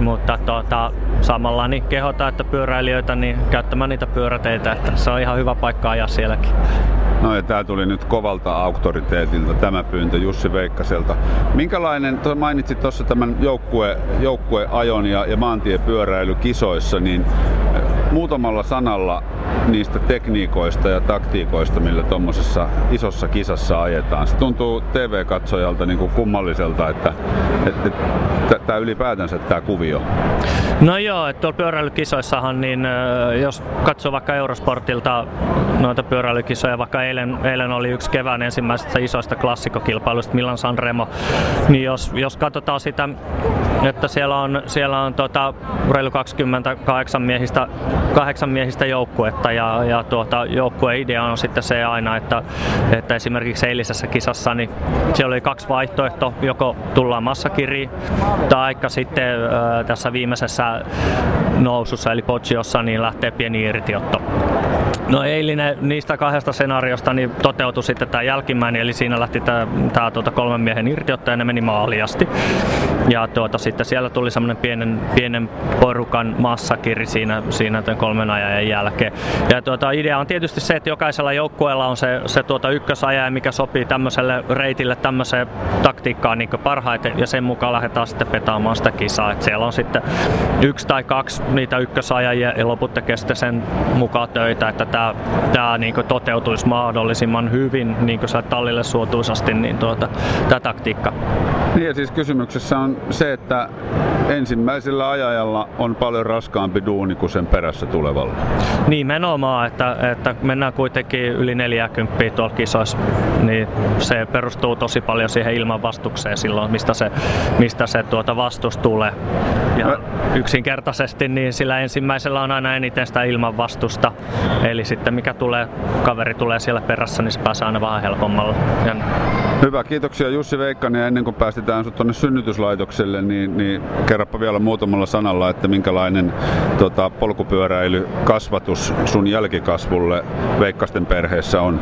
mutta tuota, samalla niin kehotaan, että pyöräilijöitä niin käyttämään niitä pyöräteitä, että se on ihan hyvä paikka ajaa sielläkin. No ja tämä tuli nyt kovalta auktoriteetilta tämä pyyntö Jussi Veikkaselta. Minkälainen, mainitsit tuossa tämän joukkue, joukkueajon ja, ja maantiepyöräilykisoissa, niin muutamalla sanalla niistä tekniikoista ja taktiikoista, millä tuommoisessa isossa kisassa ajetaan. Se tuntuu TV-katsojalta niin kuin kummalliselta, että, että, että tämä ylipäätänsä tämä kuvio. No joo, että tuolla pyöräilykisoissahan, niin jos katsoo vaikka Eurosportilta noita pyöräilykisoja, vaikka eilen, eilen oli yksi kevään ensimmäisestä isoista klassikokilpailuista Milan Sanremo, niin jos, jos katsotaan sitä, että siellä on, siellä on tota, reilu 28 miehistä, 8 miehistä joukkuetta ja, ja tuota, joukkueen idea on sitten se aina, että, että esimerkiksi eilisessä kisassa niin siellä oli kaksi vaihtoehtoa, joko tullaan massakiriin tai sitten äh, tässä viimeisessä nousussa eli Poggiossa niin lähtee pieni irtiotto. No eilinen niistä kahdesta senaariosta niin toteutui sitten tämä jälkimmäinen, eli siinä lähti tämä, tämä tuota, kolmen miehen irtiotto ja ne meni maaliasti. Ja tuota, sitten siellä tuli semmoinen pienen, pienen porukan massakiri siinä, siinä muuten kolmen ajan jälkeen. Ja tuota, idea on tietysti se, että jokaisella joukkueella on se, se tuota ykkösaja, mikä sopii tämmöiselle reitille, tämmöiseen taktiikkaan niin parhaiten ja sen mukaan lähdetään sitten petaamaan sitä kisaa. Et siellä on sitten yksi tai kaksi niitä ykkösajajia ja loput tekee sitten sen mukaan töitä, että tämä, tämä niin toteutuisi mahdollisimman hyvin niin tallille suotuisasti niin tuota, tämä taktiikka. Niin ja siis kysymyksessä on se, että ensimmäisellä ajajalla on paljon raskaampi duuni kuin sen perässä tulevalla. Nimenomaan, että, että mennään kuitenkin yli 40 tuolla kisoissa, niin se perustuu tosi paljon siihen ilmanvastukseen silloin, mistä se, mistä se tuota vastus tulee. Ja yksinkertaisesti niin sillä ensimmäisellä on aina eniten sitä ilmanvastusta, eli sitten mikä tulee, kaveri tulee siellä perässä, niin se pääsee aina vähän helpommalla. Ja... Hyvä, kiitoksia Jussi Veikkanen. Ja ennen kuin päästetään sinut tuonne synnytyslaitokselle, niin, niin kerropa vielä muutamalla sanalla, että minkälainen tota, polkupyöräilykasvatus sun jälkikasvulle Veikkasten perheessä on?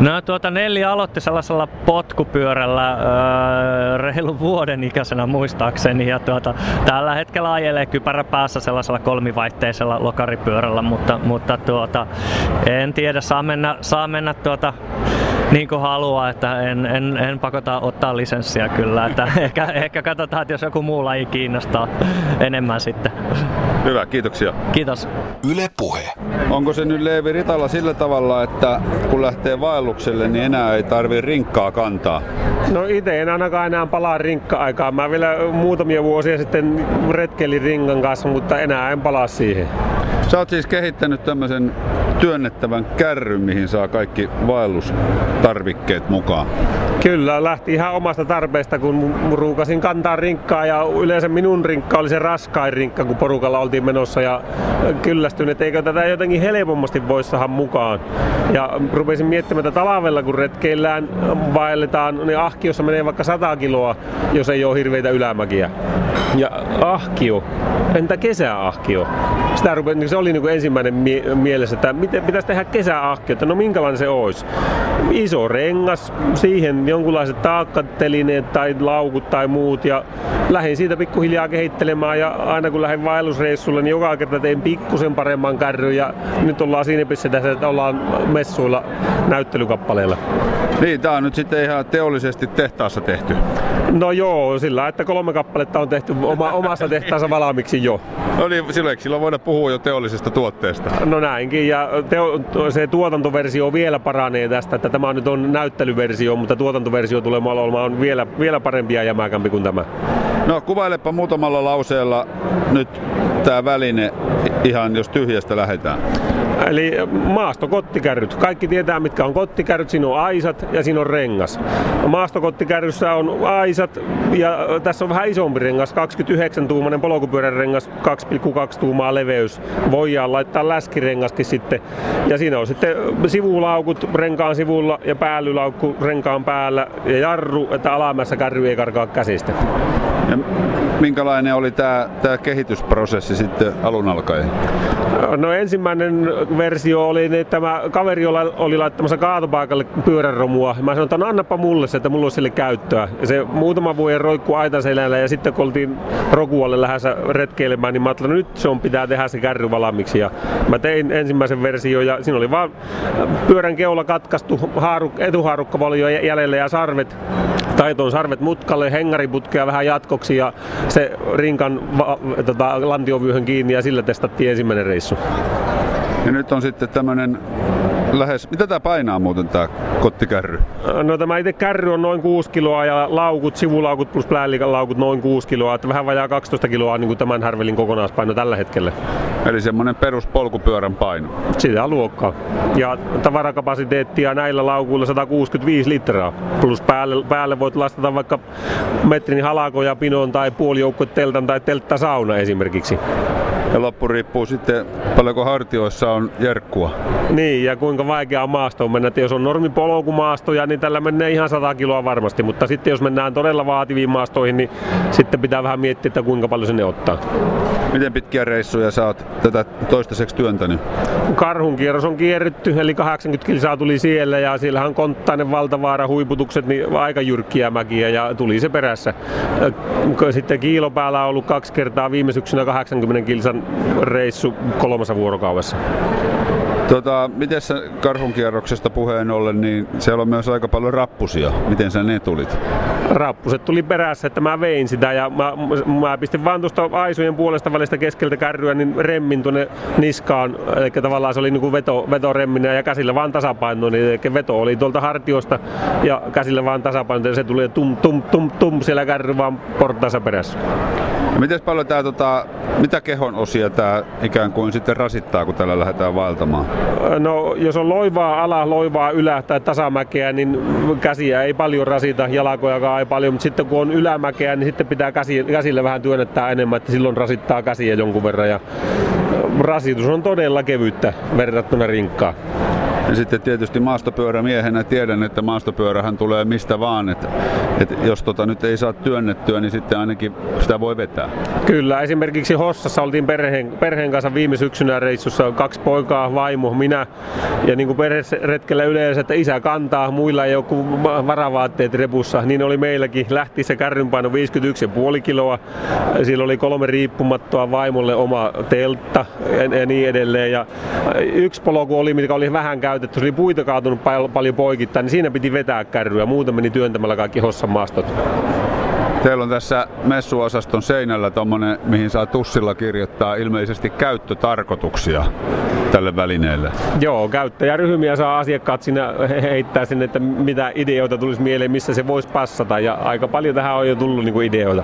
No tuota Nelli aloitti sellaisella potkupyörällä öö, reilun vuoden ikäisenä muistaakseni ja tuota, tällä hetkellä ajelee kypärä päässä sellaisella kolmivaihteisella lokaripyörällä, mutta, mutta tuota, en tiedä, saa mennä, saa mennä tuota, niin kuin haluaa, että en, en, en pakota ottaa lisenssiä kyllä. Että ehkä, ehkä katsotaan, että jos joku muu laji kiinnostaa enemmän sitten. Hyvä, kiitoksia. Kiitos. Yle Puhe. Onko se nyt Leevi Ritalla sillä tavalla, että kun lähtee vaellukselle, niin enää ei tarvi rinkkaa kantaa? No itse en ainakaan enää palaa rinkka-aikaa. Mä vielä muutamia vuosia sitten retkelin ringan kanssa, mutta enää en palaa siihen. Sä oot siis kehittänyt tämmöisen työnnettävän kärryn, mihin saa kaikki vaellustarvikkeet mukaan. Kyllä, lähti ihan omasta tarpeesta, kun ruukasin kantaa rinkkaa ja yleensä minun rinkka oli se raskain rinkka, kun porukalla oltiin menossa ja kyllästyin, että eikö tätä jotenkin helpommasti voisi saada mukaan. Ja rupesin miettimään, että talvella kun retkeillään vaelletaan, niin ahkiossa menee vaikka 100 kiloa, jos ei ole hirveitä ylämäkiä. Ja ahkio, entä kesäahkio? Sitä rupesin, niin se oli niin kuin ensimmäinen mie- mielessä, että miten pitäisi tehdä kesäahkiota, no minkälainen se olisi? Iso rengas, siihen jonkunlaiset taakkatelineet tai laukut tai muut ja lähdin siitä pikkuhiljaa kehittelemään ja aina kun lähdin vaellusreissulle, niin joka kerta tein pikkusen paremman kärryn ja nyt ollaan siinä pistetessä, että ollaan messuilla näyttelykappaleilla. Niin, tää on nyt sitten ihan teollisesti tehtaassa tehty. No joo, sillä että kolme kappaletta on tehty oma, omassa tehtaansa valmiiksi jo. No niin, silloin, silloin voidaan puhua jo teollisesta tuotteesta. No näinkin, ja teo, se tuotantoversio vielä paranee tästä, että tämä nyt on näyttelyversio, mutta tuotantoversio tulee olemaan vielä, vielä parempi ja jämäkämpi kuin tämä. No kuvailepa muutamalla lauseella nyt tämä väline ihan jos tyhjästä lähdetään. Eli maastokottikärryt. Kaikki tietää, mitkä on kottikärryt. Siinä on aisat ja siinä on rengas. Maastokottikärryssä on aisat ja tässä on vähän isompi rengas, 29-tuumainen polkupyörän rengas, 2,2 tuumaa leveys. Voidaan laittaa läskirengaskin sitten. Ja siinä on sitten sivulaukut renkaan sivulla ja päällylaukku renkaan päällä ja jarru, että alamässä kärry ei karkaa käsistä. Ja minkälainen oli tämä, tämä kehitysprosessi sitten alun alkaen? No ensimmäinen versio oli, että tämä kaveri oli laittamassa kaatopaikalle pyöräromua. Mä sanoin, että no annapa mulle se, että mulla olisi sille käyttöä. Ja se muutama vuoden roikku aitaselällä ja sitten kun oltiin Rokualle lähdössä retkeilemään, niin mä ajattelin, että nyt se on pitää tehdä se kärry valmiiksi. Ja mä tein ensimmäisen version ja siinä oli vaan pyörän keula katkaistu, haaruk, etuhaarukka oli jäljellä ja sarvet, taitoon sarvet mutkalle, hengariputkea vähän jatkoksi ja se rinkan va, tota, lantiovyöhön kiinni ja sillä testattiin ensimmäinen reissu. Ja nyt on sitten tämmöinen lähes, mitä tämä painaa muuten tämä kottikärry? No tämä itse kärry on noin 6 kiloa ja laukut, sivulaukut plus laukut noin 6 kiloa, että vähän vajaa 12 kiloa niin kuin tämän härvelin kokonaispaino tällä hetkellä. Eli semmoinen peruspolkupyörän paino? Sitä luokkaa. Ja tavarakapasiteettia näillä laukuilla 165 litraa. Plus päälle, päälle voit lastata vaikka metrin halakoja, pinon tai puolijoukko teltan tai teltta sauna esimerkiksi. Ja loppu riippuu sitten paljonko hartioissa on jerkkua. Niin, ja kuinka vaikea maasto on mennä. Että jos on normipolkumaastoja, niin tällä menee ihan 100 kiloa varmasti. Mutta sitten jos mennään todella vaativiin maastoihin, niin sitten pitää vähän miettiä, että kuinka paljon se ne ottaa. Miten pitkiä reissuja sä oot tätä toistaiseksi työntänyt? Karhun kierros on kierretty, eli 80 kilsaa tuli siellä ja siellähän on konttainen valtavaara huiputukset, niin aika jyrkkiä mäkiä ja tuli se perässä. Sitten kiilo päällä on ollut kaksi kertaa viime syksynä 80 kilsan reissu kolmessa vuorokaudessa. Tota, miten sä karhunkierroksesta puheen ollen, niin siellä on myös aika paljon rappusia. Miten sä ne tulit? Rappuset tuli perässä, että mä vein sitä ja mä, mä pistin vaan tuosta aisujen puolesta välistä keskeltä kärryä niin remmin tuonne niskaan. Eli tavallaan se oli niin veto, vetoremminä ja käsillä vaan tasapaino. Niin eli veto oli tuolta hartiosta ja käsillä vaan tasapaino. Ja se tuli tum tum tum tum siellä kärry vaan portaansa perässä. Miten paljon tämä, tota, mitä kehon osia tämä ikään kuin sitten rasittaa, kun tällä lähdetään vaeltamaan? No, jos on loivaa ala, loivaa ylä tai tasamäkeä, niin käsiä ei paljon rasita, jalkojakaan ei paljon, mutta sitten kun on ylämäkeä, niin sitten pitää käsi, käsillä vähän työnnettää enemmän, että silloin rasittaa käsiä jonkun verran ja rasitus on todella kevyttä verrattuna rinkkaan. Ja sitten tietysti maastopyörämiehenä tiedän, että maastopyörähän tulee mistä vaan. Että, että jos tota nyt ei saa työnnettyä, niin sitten ainakin sitä voi vetää. Kyllä, esimerkiksi Hossassa oltiin perheen, perheen kanssa viime syksynä reissussa. Kaksi poikaa, vaimo, minä ja niin kuin perheretkellä yleensä, että isä kantaa, muilla ei ole varavaatteet repussa. Niin oli meilläkin. Lähti se kärrynpaino 51,5 kiloa. Sillä oli kolme riippumattoa vaimolle oma teltta ja, ja niin edelleen. Ja yksi polku oli, mikä oli vähän käytetty käytetty, oli puita kaatunut pal- paljon poikittain, niin siinä piti vetää kärryä. Muuten meni työntämällä kaikki Hossan maastot. Teillä on tässä messuosaston seinällä tommonen, mihin saa tussilla kirjoittaa ilmeisesti käyttötarkoituksia tälle välineelle. Joo, käyttäjäryhmiä saa asiakkaat sinne heittää sinne, että mitä ideoita tulisi mieleen, missä se voisi passata. Ja aika paljon tähän on jo tullut niin kuin ideoita.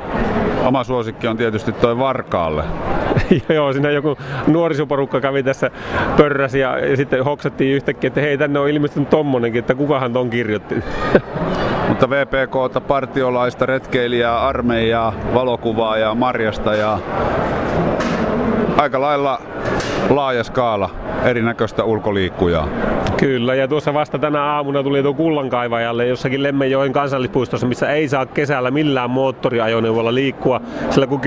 Oma suosikki on tietysti toi Varkaalle. Joo, siinä joku nuorisoporukka kävi tässä pörräsi ja, ja sitten hoksattiin yhtäkkiä, että hei, tänne on ilmestynyt tommonenkin, että kukahan ton kirjoitti. Mutta VPK, partiolaista, retkeilijää, armeijaa, valokuvaa ja marjasta ja aika lailla laaja skaala erinäköistä ulkoliikkujaa. Kyllä, ja tuossa vasta tänä aamuna tuli tuo kullankaivajalle jossakin Lemmenjoen kansallispuistossa, missä ei saa kesällä millään moottoriajoneuvolla liikkua. Sillä kun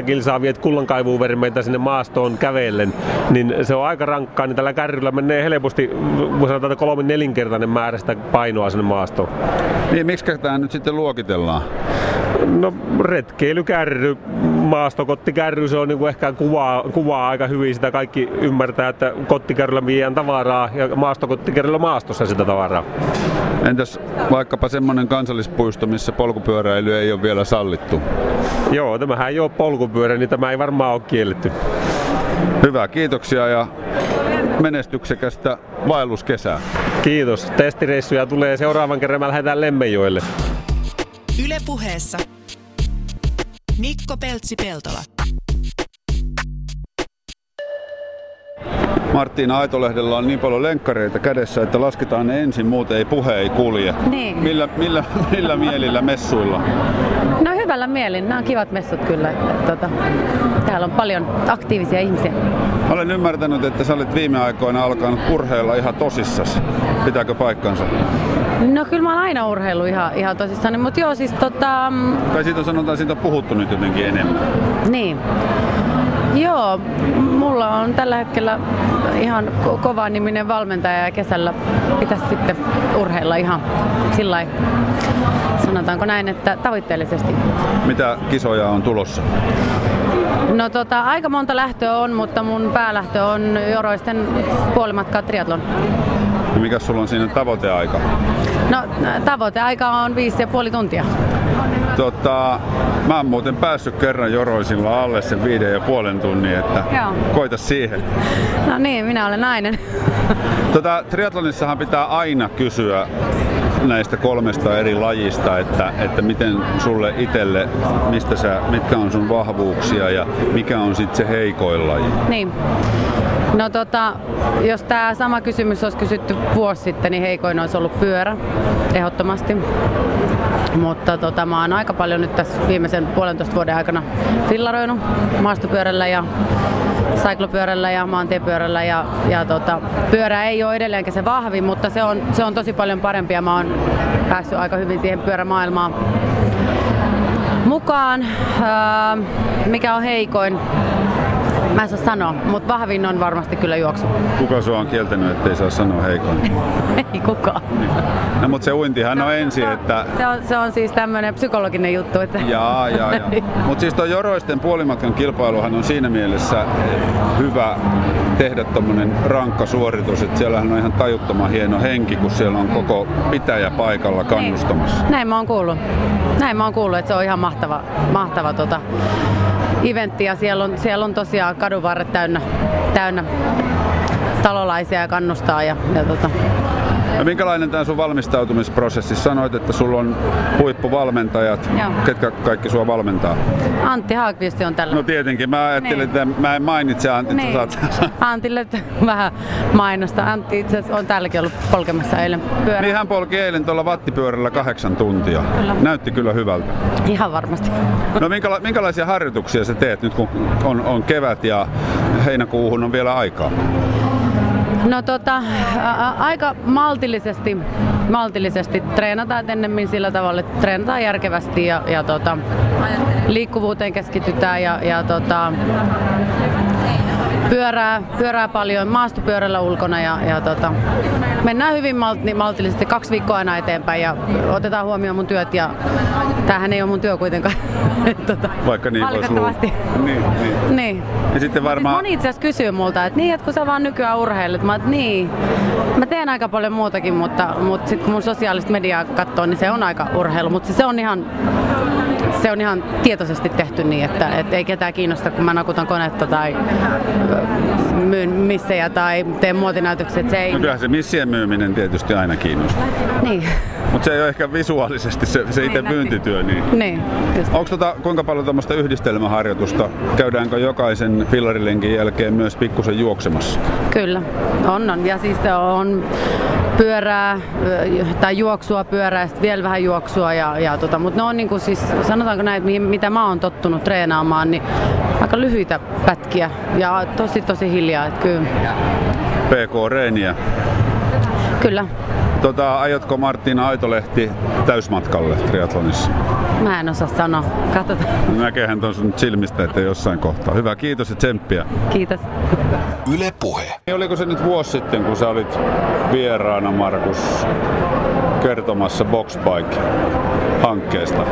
10-20 kilsaa viet kullankaivuvermeitä sinne maastoon kävellen, niin se on aika rankkaa, niin tällä kärryllä menee helposti, sanotaan, kolmin nelinkertainen määrä sitä painoa sinne maastoon. Niin, miksi tämä nyt sitten luokitellaan? No retkeilykärry, maastokottikärry, se on niin kuin ehkä kuvaa, kuvaa aika hyvin sitä kaikki ymmärtää, että kottikärryllä viedään tavaraa ja maastokottikärryllä maastossa sitä tavaraa. Entäs vaikkapa semmoinen kansallispuisto, missä polkupyöräily ei ole vielä sallittu? Joo, tämähän ei ole polkupyörä, niin tämä ei varmaan ole kielletty. Hyvä, kiitoksia ja menestyksekästä vaelluskesää. Kiitos. Testireissuja tulee seuraavan kerran. Mä lähdetään Lemmenjoelle. Ylepuheessa Mikko Peltsi-Peltola. Marttiina Aitolehdellä on niin paljon lenkkareita kädessä, että lasketaan ne ensin, muuten ei puhe ei kulje. Niin. Millä, millä, millä mielillä messuilla? No hyvällä mielin. Nämä on kivat messut kyllä. Että, tota, täällä on paljon aktiivisia ihmisiä. Olen ymmärtänyt, että sä olet viime aikoina alkanut urheilla ihan tosissasi. Pitääkö paikkansa? No kyllä mä oon aina urheilu ihan, ihan tosissaan, mutta joo siis tota... Tai siitä sanotaan, siitä on puhuttu nyt jotenkin enemmän. Niin. Joo, mulla on tällä hetkellä ihan ko- kova niminen valmentaja ja kesällä pitäisi sitten urheilla ihan sillä sanotaanko näin, että tavoitteellisesti. Mitä kisoja on tulossa? No tota, aika monta lähtöä on, mutta mun päälähtö on Joroisten puolimatka triatlon. Ja mikä sulla on siinä tavoiteaika? No tavoiteaika on viisi ja puoli tuntia. Tota, mä oon muuten päässyt kerran Joroisilla alle sen viiden ja puolen tunnin, että Joo. koita siihen. No niin, minä olen nainen. Tota, triatlonissahan pitää aina kysyä näistä kolmesta eri lajista, että, että miten sulle itselle, mistä sä, mitkä on sun vahvuuksia ja mikä on sitten se heikoin laji? Niin. No tota, jos tämä sama kysymys olisi kysytty vuosi sitten, niin heikoin olisi ollut pyörä, ehdottomasti. Mutta tota, mä oon aika paljon nyt tässä viimeisen puolentoista vuoden aikana fillaroinut maastopyörällä ja cyclopyörällä ja maantiepyörällä ja, ja tota, pyörä ei ole edelleenkin se vahvin, mutta se on, se on tosi paljon parempi ja mä oon päässyt aika hyvin siihen pyörämaailmaan mukaan. Mikä on heikoin? Mä en saa sanoa, mutta vahvin on varmasti kyllä juoksu. Kuka sua on kieltänyt, ettei saa sanoa heikoin? Ei kukaan. No mutta se uintihan on ensin, että... Se on, se on siis tämmöinen psykologinen juttu. Että... Jaa, jaa, jaa. Mutta siis tuo joroisten puolimatkan kilpailuhan on siinä mielessä hyvä tehdä tuommoinen rankka suoritus, että siellähän on ihan tajuttoman hieno henki, kun siellä on koko pitäjä paikalla kannustamassa. Näin mä oon kuullut. Näin mä oon kuullut, että se on ihan mahtava, mahtava tota, eventti ja siellä on, siellä on tosiaan kadunvarret täynnä, täynnä talolaisia ja kannustaa ja, ja tota, No minkälainen tämä sun valmistautumisprosessi? Sanoit, että sulla on huippuvalmentajat. Joo. Ketkä kaikki sua valmentaa? Antti Haakvisti on tällä. No tietenkin. Mä ajattelin, Niin. että mä en mainitse Antti. Niin. Saat... Antille vähän mainosta. Antti itse asiassa on täälläkin ollut polkemassa eilen pyörä. Niin hän polki eilen tuolla vattipyörällä kahdeksan tuntia. Kyllä. Näytti kyllä hyvältä. Ihan varmasti. No minkäla- minkälaisia harjoituksia sä teet nyt kun on, on kevät ja heinäkuuhun on vielä aikaa? No tota, ä, aika maltillisesti, maltillisesti treenataan ennemmin sillä tavalla, että treenataan järkevästi ja, ja tota, liikkuvuuteen keskitytään ja, ja tota, pyörää, pyörää paljon maastopyörällä ulkona ja, ja tota, mennään hyvin malti, maltillisesti kaksi viikkoa aina eteenpäin ja otetaan huomioon mun työt ja tämähän ei ole mun työ kuitenkaan. tota, Vaikka niin voisi. Niin, niin. Niin. Ja sitten varmaan... Moni itse asiassa kysyy multa, että niin, että kun sä vaan nykyään urheilet. Mä niin, mä teen aika paljon muutakin, mutta, mutta sitten kun mun sosiaalista mediaa katsoo, niin se on aika urheilu. Mutta se on ihan, se on ihan tietoisesti tehty niin, että, että ei ketään kiinnosta, kun mä nakutan konetta tai myyn missejä tai teen muotinäytöksiä. Se ei, No kyllähän se missien myyminen tietysti aina kiinnostaa. niin, Mutta se ei ole ehkä visuaalisesti se, se itse myyntityö. Niin. niin. Onko tota, kuinka paljon tuommoista yhdistelmäharjoitusta? Käydäänkö jokaisen fillarilenkin jälkeen myös pikkusen juoksemassa? Kyllä, on, on. Ja siis on pyörää tai juoksua, pyörää, sitten vielä vähän juoksua. Ja, ja tota, mutta ne on niin kuin siis, sanotaanko näin, että mitä mä oon tottunut treenaamaan, niin aika lyhyitä pätkiä ja tosi tosi hiljaa. Että kyllä, PK-reeniä. kyllä, Tota, aiotko Martina Aitolehti täysmatkalle triathlonissa? Mä en osaa sanoa. Katsotaan. Näkehän tuon sun silmistä, että jossain kohtaa. Hyvä, kiitos ja tsemppiä. Kiitos. Yle Puhe. Niin Oliko se nyt vuosi sitten, kun sä olit vieraana, Markus, kertomassa Boxbike-hankkeesta?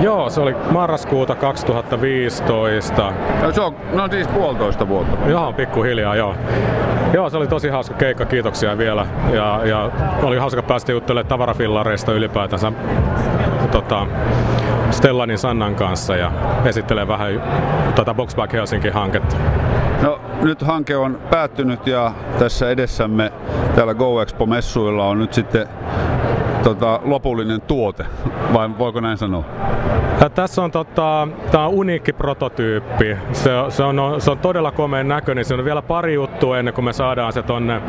Joo, se oli marraskuuta 2015. No, se on, no siis puolitoista vuotta. Joo, pikkuhiljaa, joo. Joo, se oli tosi hauska keikka, kiitoksia vielä. Ja, ja oli hauska päästä juttelemaan tavarafillareista ylipäätänsä tota, Stellanin Sannan kanssa ja esittelee vähän tätä Boxback Helsinki-hanketta. No nyt hanke on päättynyt ja tässä edessämme täällä Go Expo-messuilla on nyt sitten tota, lopullinen tuote, vai voiko näin sanoa? Ja tässä on, tota, tää on uniikki prototyyppi. Se, se, on, se on todella komeen näköinen. Siinä on vielä pari juttua ennen kuin me saadaan se tonne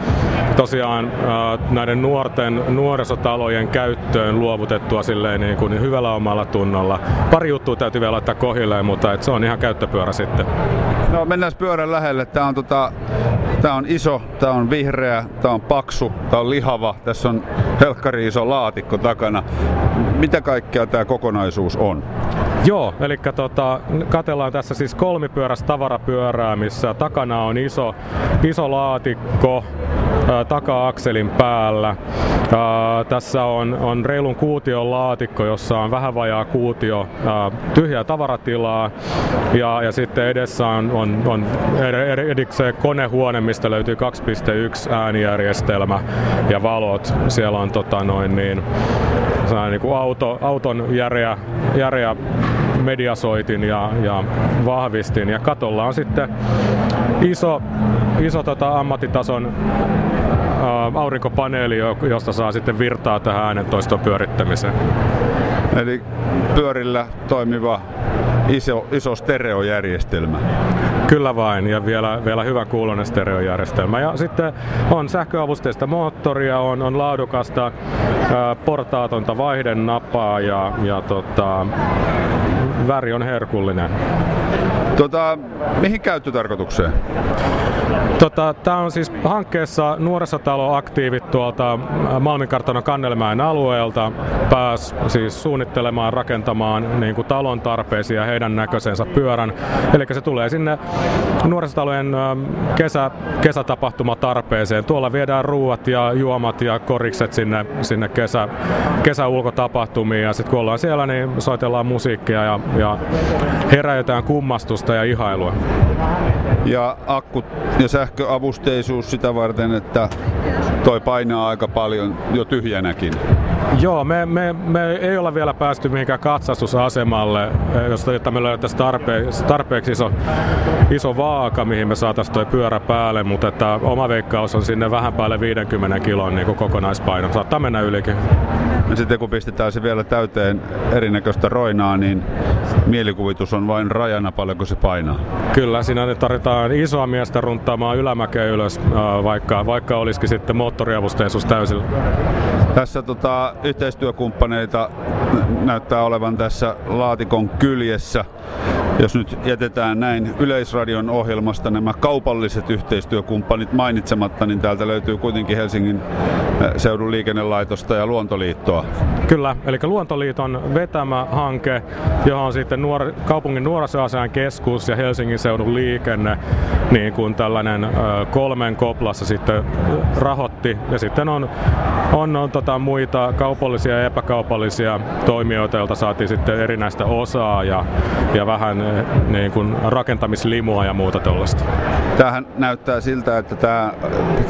tosiaan ää, näiden nuorten nuorisotalojen käyttöön luovutettua silleen niin kuin hyvällä omalla tunnolla. Pari juttua täytyy vielä laittaa kohilleen, mutta et se on ihan käyttöpyörä sitten. No mennään pyörän lähelle. Tää on, tota, tää on iso, tää on vihreä, tää on paksu, tää on lihava. Tässä on helkkari iso laatikko takana. Mitä kaikkea tämä kokonaisuus on? Joo, eli tota, katellaan tässä siis kolmipyöräistä tavarapyörää, missä takana on iso, iso laatikko ää, taka-akselin päällä. Ää, tässä on, on reilun kuution laatikko, jossa on vähän vajaa kuutio ää, tyhjää tavaratilaa. Ja, ja sitten edessä on, on, on edikseen konehuone, mistä löytyy 2.1 äänijärjestelmä ja valot. Siellä on tota noin niin, sellainen niin kuin auto, auton järeä, järeä mediasoitin ja, ja vahvistin. Ja katolla on sitten iso, iso tota ammattitason ää, aurinkopaneeli, jo- josta saa sitten virtaa tähän äänentoiston pyörittämiseen. Eli pyörillä toimiva iso, iso stereojärjestelmä. Kyllä vain, ja vielä, vielä hyvän kuulonen stereojärjestelmä. Ja sitten on sähköavusteista moottoria, on, on laadukasta ää, portaatonta vaihdennapaa ja, ja tota, väri on herkullinen. Tota, mihin käyttötarkoitukseen? Tota, Tämä on siis hankkeessa nuorisotaloaktiivit tuolta Malminkartanon Kannelmäen alueelta pääs siis suunnittelemaan, rakentamaan niin kuin talon tarpeisiin ja heidän näköisensä pyörän. Eli se tulee sinne nuorisotalojen kesä, kesätapahtumatarpeeseen. Tuolla viedään ruuat ja juomat ja korikset sinne, sinne kesä, kesäulkotapahtumiin ja sitten kun ollaan siellä, niin soitellaan musiikkia ja, ja herätetään kummastusta ja ihailua. Ja akkut ja sähköavusteisuus sitä varten, että toi painaa aika paljon jo tyhjänäkin. Joo, me, me, me ei olla vielä päästy mihinkään katsastusasemalle, josta me löytäisiin tarpeeksi, tarpeeksi iso, iso vaaka, mihin me saataisiin tuo pyörä päälle, mutta että oma veikkaus on sinne vähän päälle 50 kilon niin kokonaispaino. Saattaa mennä ylikin. Sitten kun pistetään se vielä täyteen erinäköistä roinaa, niin mielikuvitus on vain rajana paljonko se painaa. Kyllä, siinä tarvitaan isoa miestä runttaamaan ylämäkeä ylös, vaikka, vaikka olisikin sitten moottoriavusteisuus täysillä. Tässä tota, yhteistyökumppaneita näyttää olevan tässä laatikon kyljessä. Jos nyt jätetään näin Yleisradion ohjelmasta nämä kaupalliset yhteistyökumppanit mainitsematta, niin täältä löytyy kuitenkin Helsingin seudun liikennelaitosta ja Luontoliittoa. Kyllä, eli Luontoliiton vetämä hanke, johon sitten nuor- kaupungin nuorisoasian keskus ja Helsingin seudun liikenne niin kuin tällainen kolmen koplassa sitten rahoitti. Ja sitten on, on, on tota muita kaupallisia ja epäkaupallisia toimijoita, joilta saatiin sitten erinäistä osaa ja, ja vähän niin kuin rakentamislimua ja muuta tuollaista. Tämähän näyttää siltä, että tämä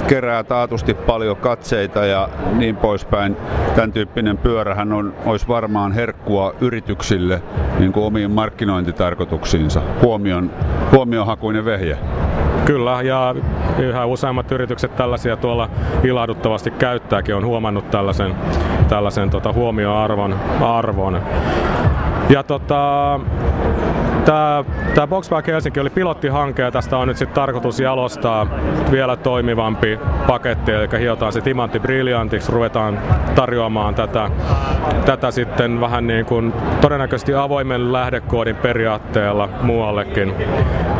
kerää taatusti paljon katseita ja niin poispäin. Tämän tyyppinen pyörähän on, olisi varmaan herkkua yrityksille niin kuin omiin markkinointitarkoituksiinsa. Huomion, huomionhakuinen vehje. Kyllä, ja yhä useammat yritykset tällaisia tuolla ilahduttavasti käyttääkin, on huomannut tällaisen, tällaisen tota, huomioarvon arvon. Ja tota, Tämä, tämä Boxback Helsinki oli pilottihanke ja tästä on nyt sitten tarkoitus jalostaa vielä toimivampi paketti, eli hiotaan se timantti briljantiksi, ruvetaan tarjoamaan tätä, tätä sitten vähän niin kuin todennäköisesti avoimen lähdekoodin periaatteella muuallekin.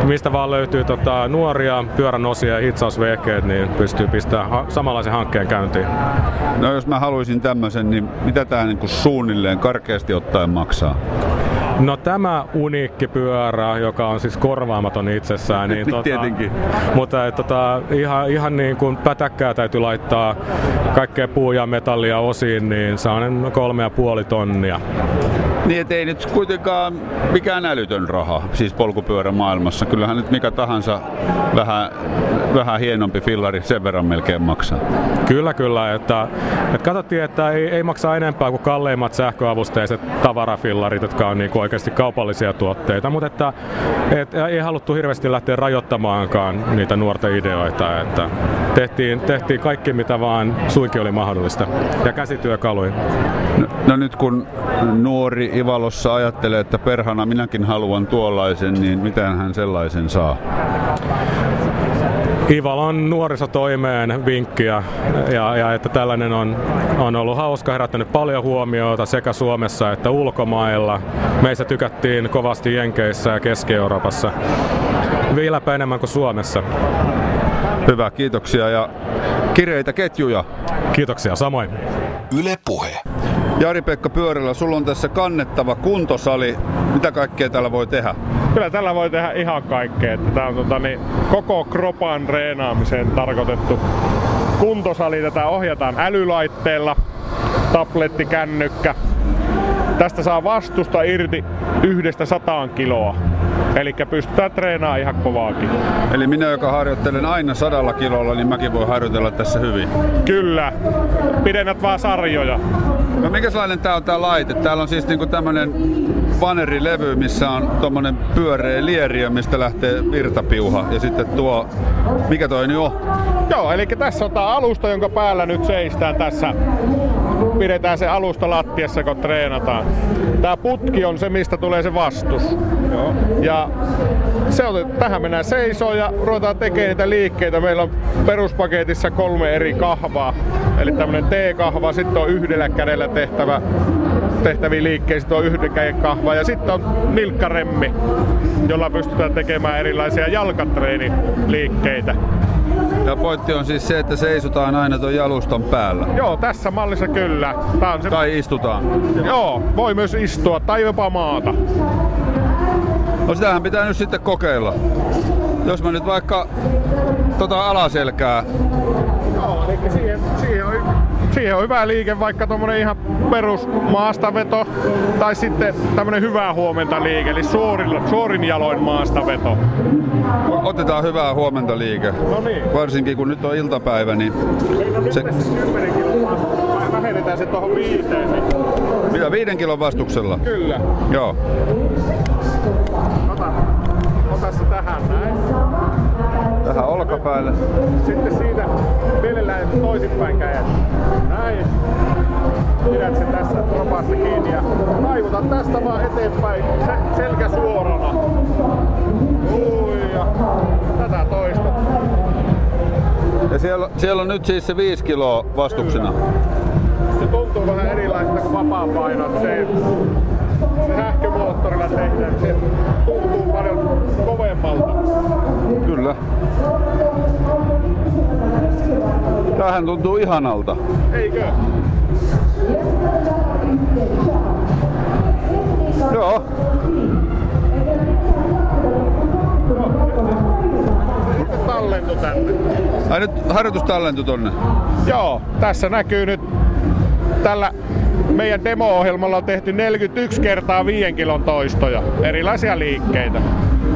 Mistä vaan löytyy tota, nuoria pyörän osia ja hitsausvehkeet, niin pystyy pistämään ha- samanlaisen hankkeen käyntiin. No jos mä haluaisin tämmöisen, niin mitä tämä niin suunnilleen karkeasti ottaen maksaa? No tämä uniikki pyörä, joka on siis korvaamaton itsessään. Niin, tota, Tietenkin. Mutta et, tota, ihan, ihan niin kuin pätäkkää täytyy laittaa kaikkea puu- ja metallia osiin, niin se on kolme ja puoli tonnia. Niin, ettei nyt kuitenkaan mikään älytön raha, siis polkupyörän maailmassa. Kyllähän nyt mikä tahansa vähän, vähän hienompi fillari sen verran melkein maksaa. Kyllä, kyllä. Että, että katsottiin, että ei, ei maksa enempää kuin kalleimmat sähköavusteiset tavarafillarit, jotka on niin kuin oikeasti kaupallisia tuotteita, mutta että, et, ei haluttu hirveästi lähteä rajoittamaankaan niitä nuorten ideoita. Että tehtiin, tehtiin kaikki, mitä vaan suinkin oli mahdollista ja käsityökaluja. No, no nyt kun nuori Ivalossa ajattelee, että perhana minäkin haluan tuollaisen, niin miten hän sellaisen saa? Ivalon nuorisotoimeen vinkkiä ja, ja että tällainen on, on ollut hauska, herättänyt paljon huomiota sekä Suomessa että ulkomailla. Meistä tykättiin kovasti Jenkeissä ja Keski-Euroopassa, vieläpä enemmän kuin Suomessa. Hyvä, kiitoksia ja kireitä ketjuja. Kiitoksia, samoin. Yle Puhe. Jari-Pekka Pyörällä, sulla on tässä kannettava kuntosali. Mitä kaikkea täällä voi tehdä? Kyllä tällä voi tehdä ihan kaikkea. Tämä on tota, niin, koko kropan reenaamiseen tarkoitettu kuntosali. Tätä ohjataan älylaitteella, tabletti, kännykkä. Tästä saa vastusta irti yhdestä sataan kiloa. Eli pystytään treenaamaan ihan kovaakin. Eli minä, joka harjoittelen aina sadalla kilolla, niin mäkin voi harjoitella tässä hyvin. Kyllä. Pidennät vaan sarjoja. No minkälainen tää on tää laite? Täällä on siis niinku tämmönen vanerilevy, missä on tommonen pyöreä lieriö, mistä lähtee virtapiuha. Ja sitten tuo, mikä toi nyt on? Joo, eli tässä on tää alusta, jonka päällä nyt seistään tässä. Pidetään se alusta lattiassa, kun treenataan. Tää putki on se, mistä tulee se vastus. Joo. Ja se on, tähän mennään seisoon ja ruvetaan tekemään niitä liikkeitä. Meillä on peruspaketissa kolme eri kahvaa. Eli tämmönen T-kahva, sitten on yhdellä kädellä tehtävä tehtäviin liikkeisiin, tuo yhden käden kahva ja sitten on nilkkaremmi, jolla pystytään tekemään erilaisia jalkatreeniliikkeitä. Ja pointti on siis se, että seisotaan aina tuon jalustan päällä. Joo, tässä mallissa kyllä. Tää on se... Tai istutaan. Joo, voi myös istua tai jopa maata. No sitähän pitää nyt sitten kokeilla. Jos mä nyt vaikka tota alaselkää Joo, eli siihen, siihen, on, siihen on hyvä liike, vaikka tuommoinen ihan perus maastaveto tai sitten tämmönen hyvää huomenta liike, eli suorin, suorin jaloin maastaveto. Otetaan hyvää huomenta liike. No niin. Varsinkin kun nyt on iltapäivä, niin se, Vähennetään se tuohon viiteen. Niin. mitä viiden kilon vastuksella? Kyllä. Joo. Ota, ota se tähän näin. Tähän olkapäälle. Sitten siitä mielellään toisinpäin kädet. Näin. Pidät sen tässä ropaasta kiinni ja taivuta tästä vaan eteenpäin se, selkä suorana. Ui, ja tätä toista. Ja siellä, siellä on nyt siis se 5 kiloa vastuksena. Se tuntuu vähän erilaiselta kuin vapaa paino. Se, se sähkömoottorilla tehdään, se tuntuu paljon kovemmalta. Kyllä. Tähän tuntuu ihanalta. Eikö? Joo. Tallentu tänne. Ai nyt harjoitus tallentui tonne. Joo, tässä näkyy nyt tällä meidän demo-ohjelmalla on tehty 41 kertaa 5 kilon toistoja, erilaisia liikkeitä.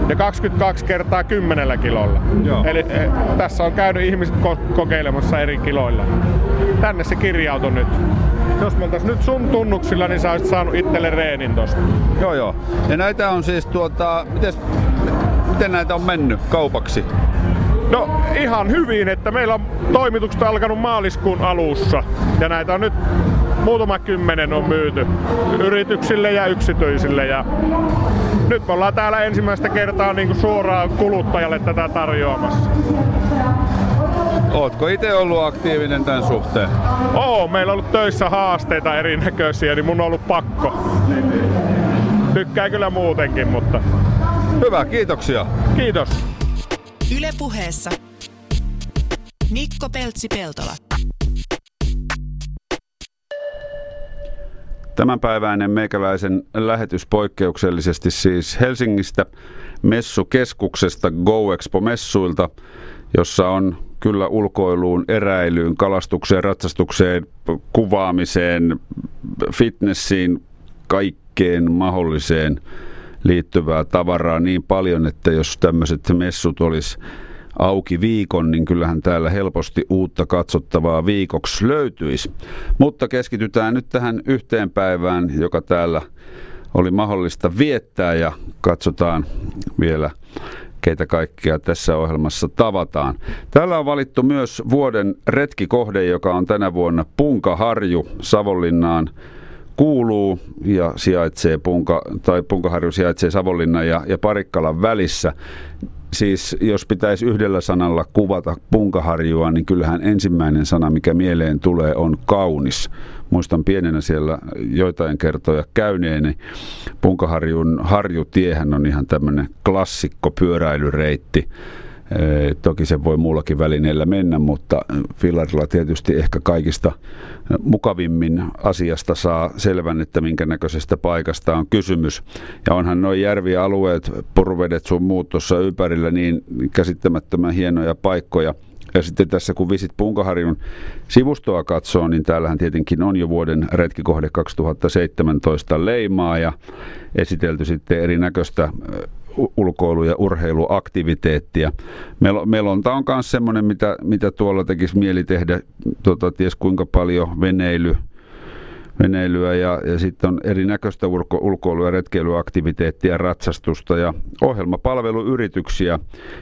Ja 22 kertaa 10 kilolla. Joo. Eli eh, tässä on käynyt ihmiset ko- kokeilemassa eri kiloilla. Tänne se kirjautui nyt. Jos me oltais nyt sun tunnuksilla, niin sä olisit saanut itselle reenin tosta. Joo joo. Ja näitä on siis tuota, mites, miten näitä on mennyt kaupaksi? No ihan hyvin, että meillä on toimitukset alkanut maaliskuun alussa. Ja näitä on nyt muutama kymmenen on myyty yrityksille ja yksityisille. Ja nyt me ollaan täällä ensimmäistä kertaa niin kuin suoraan kuluttajalle tätä tarjoamassa. Ootko itse ollut aktiivinen tämän suhteen? Oo, meillä on ollut töissä haasteita erinäköisiä, niin mun on ollut pakko. Tykkää kyllä muutenkin, mutta Hyvä, kiitoksia. kiitos. Ylepuheessa Mikko Peltsi-Peltola. Tämänpäiväinen meikäläisen lähetys poikkeuksellisesti siis Helsingistä messukeskuksesta Go Expo-messuilta, jossa on kyllä ulkoiluun, eräilyyn, kalastukseen, ratsastukseen, kuvaamiseen, fitnessiin, kaikkeen mahdolliseen liittyvää tavaraa niin paljon, että jos tämmöiset messut olisi auki viikon, niin kyllähän täällä helposti uutta katsottavaa viikoksi löytyisi. Mutta keskitytään nyt tähän yhteen päivään, joka täällä oli mahdollista viettää ja katsotaan vielä keitä kaikkia tässä ohjelmassa tavataan. Täällä on valittu myös vuoden retkikohde, joka on tänä vuonna Punkaharju Savonlinnaan kuuluu ja sijaitsee Punka, tai Punkaharju sijaitsee Savonlinnan ja, ja Parikkalan välissä. Siis jos pitäisi yhdellä sanalla kuvata Punkaharjua, niin kyllähän ensimmäinen sana, mikä mieleen tulee, on kaunis. Muistan pienenä siellä joitain kertoja käyneeni. Punkaharjun harjutiehän on ihan tämmöinen klassikko pyöräilyreitti. Toki se voi muullakin välineellä mennä, mutta Fillarilla tietysti ehkä kaikista mukavimmin asiasta saa selvän, että minkä näköisestä paikasta on kysymys. Ja onhan nuo järvialueet, purvedet sun muut tuossa ympärillä niin käsittämättömän hienoja paikkoja. Ja sitten tässä kun Visit Punkaharjun sivustoa katsoo, niin täällähän tietenkin on jo vuoden retkikohde 2017 leimaa ja esitelty sitten erinäköistä ulkoilu- ja urheiluaktiviteettia. Mel- melonta on myös semmoinen, mitä, mitä tuolla tekisi mieli tehdä, tota, ties kuinka paljon veneily, veneilyä ja, ja sitten on erinäköistä ulko- ulkoilu- ja retkeilyaktiviteettia, ratsastusta ja ohjelmapalveluyrityksiä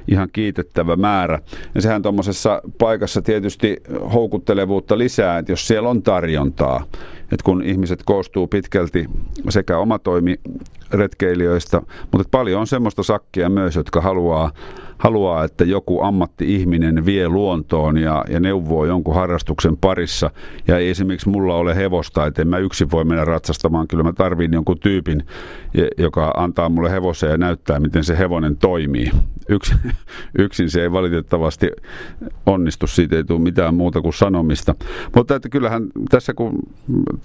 ihan kiitettävä määrä. Ja sehän tuommoisessa paikassa tietysti houkuttelevuutta lisää, että jos siellä on tarjontaa, että kun ihmiset koostuu pitkälti sekä omatoimiretkeilijöistä, mutta paljon on semmoista sakkia myös, jotka haluaa haluaa, että joku ammatti-ihminen vie luontoon ja, ja neuvoo jonkun harrastuksen parissa. Ja ei esimerkiksi mulla ole hevosta, että en mä yksin voi mennä ratsastamaan. Kyllä mä tarviin jonkun tyypin, joka antaa mulle hevosen ja näyttää, miten se hevonen toimii. Yksin, yksin se ei valitettavasti onnistu, siitä ei tule mitään muuta kuin sanomista. Mutta että kyllähän tässä kun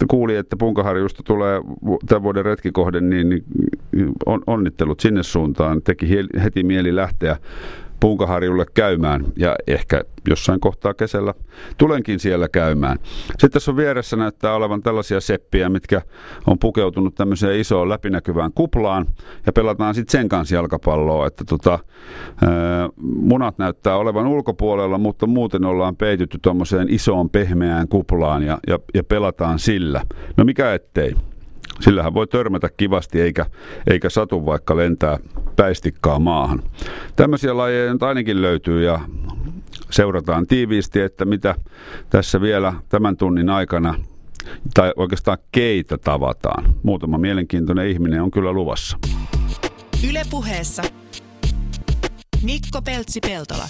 kuuli, että Punkaharjusta tulee tämän vuoden retkikohde, niin, niin on, onnittelut sinne suuntaan. Teki heti mieli lähteä Punkaharjulle käymään ja ehkä jossain kohtaa kesällä tulenkin siellä käymään. Sitten tässä on vieressä näyttää olevan tällaisia seppiä, mitkä on pukeutunut tämmöiseen isoon läpinäkyvään kuplaan ja pelataan sitten sen kanssa jalkapalloa, että tota, munat näyttää olevan ulkopuolella, mutta muuten ollaan peitytty tuommoiseen isoon pehmeään kuplaan ja, ja, ja pelataan sillä. No mikä ettei. Sillähän voi törmätä kivasti eikä, eikä satu vaikka lentää päistikkaa maahan. Tämmöisiä lajeja nyt ainakin löytyy ja seurataan tiiviisti, että mitä tässä vielä tämän tunnin aikana tai oikeastaan keitä tavataan. Muutama mielenkiintoinen ihminen on kyllä luvassa. Ylepuheessa Mikko Peltsi-Peltola.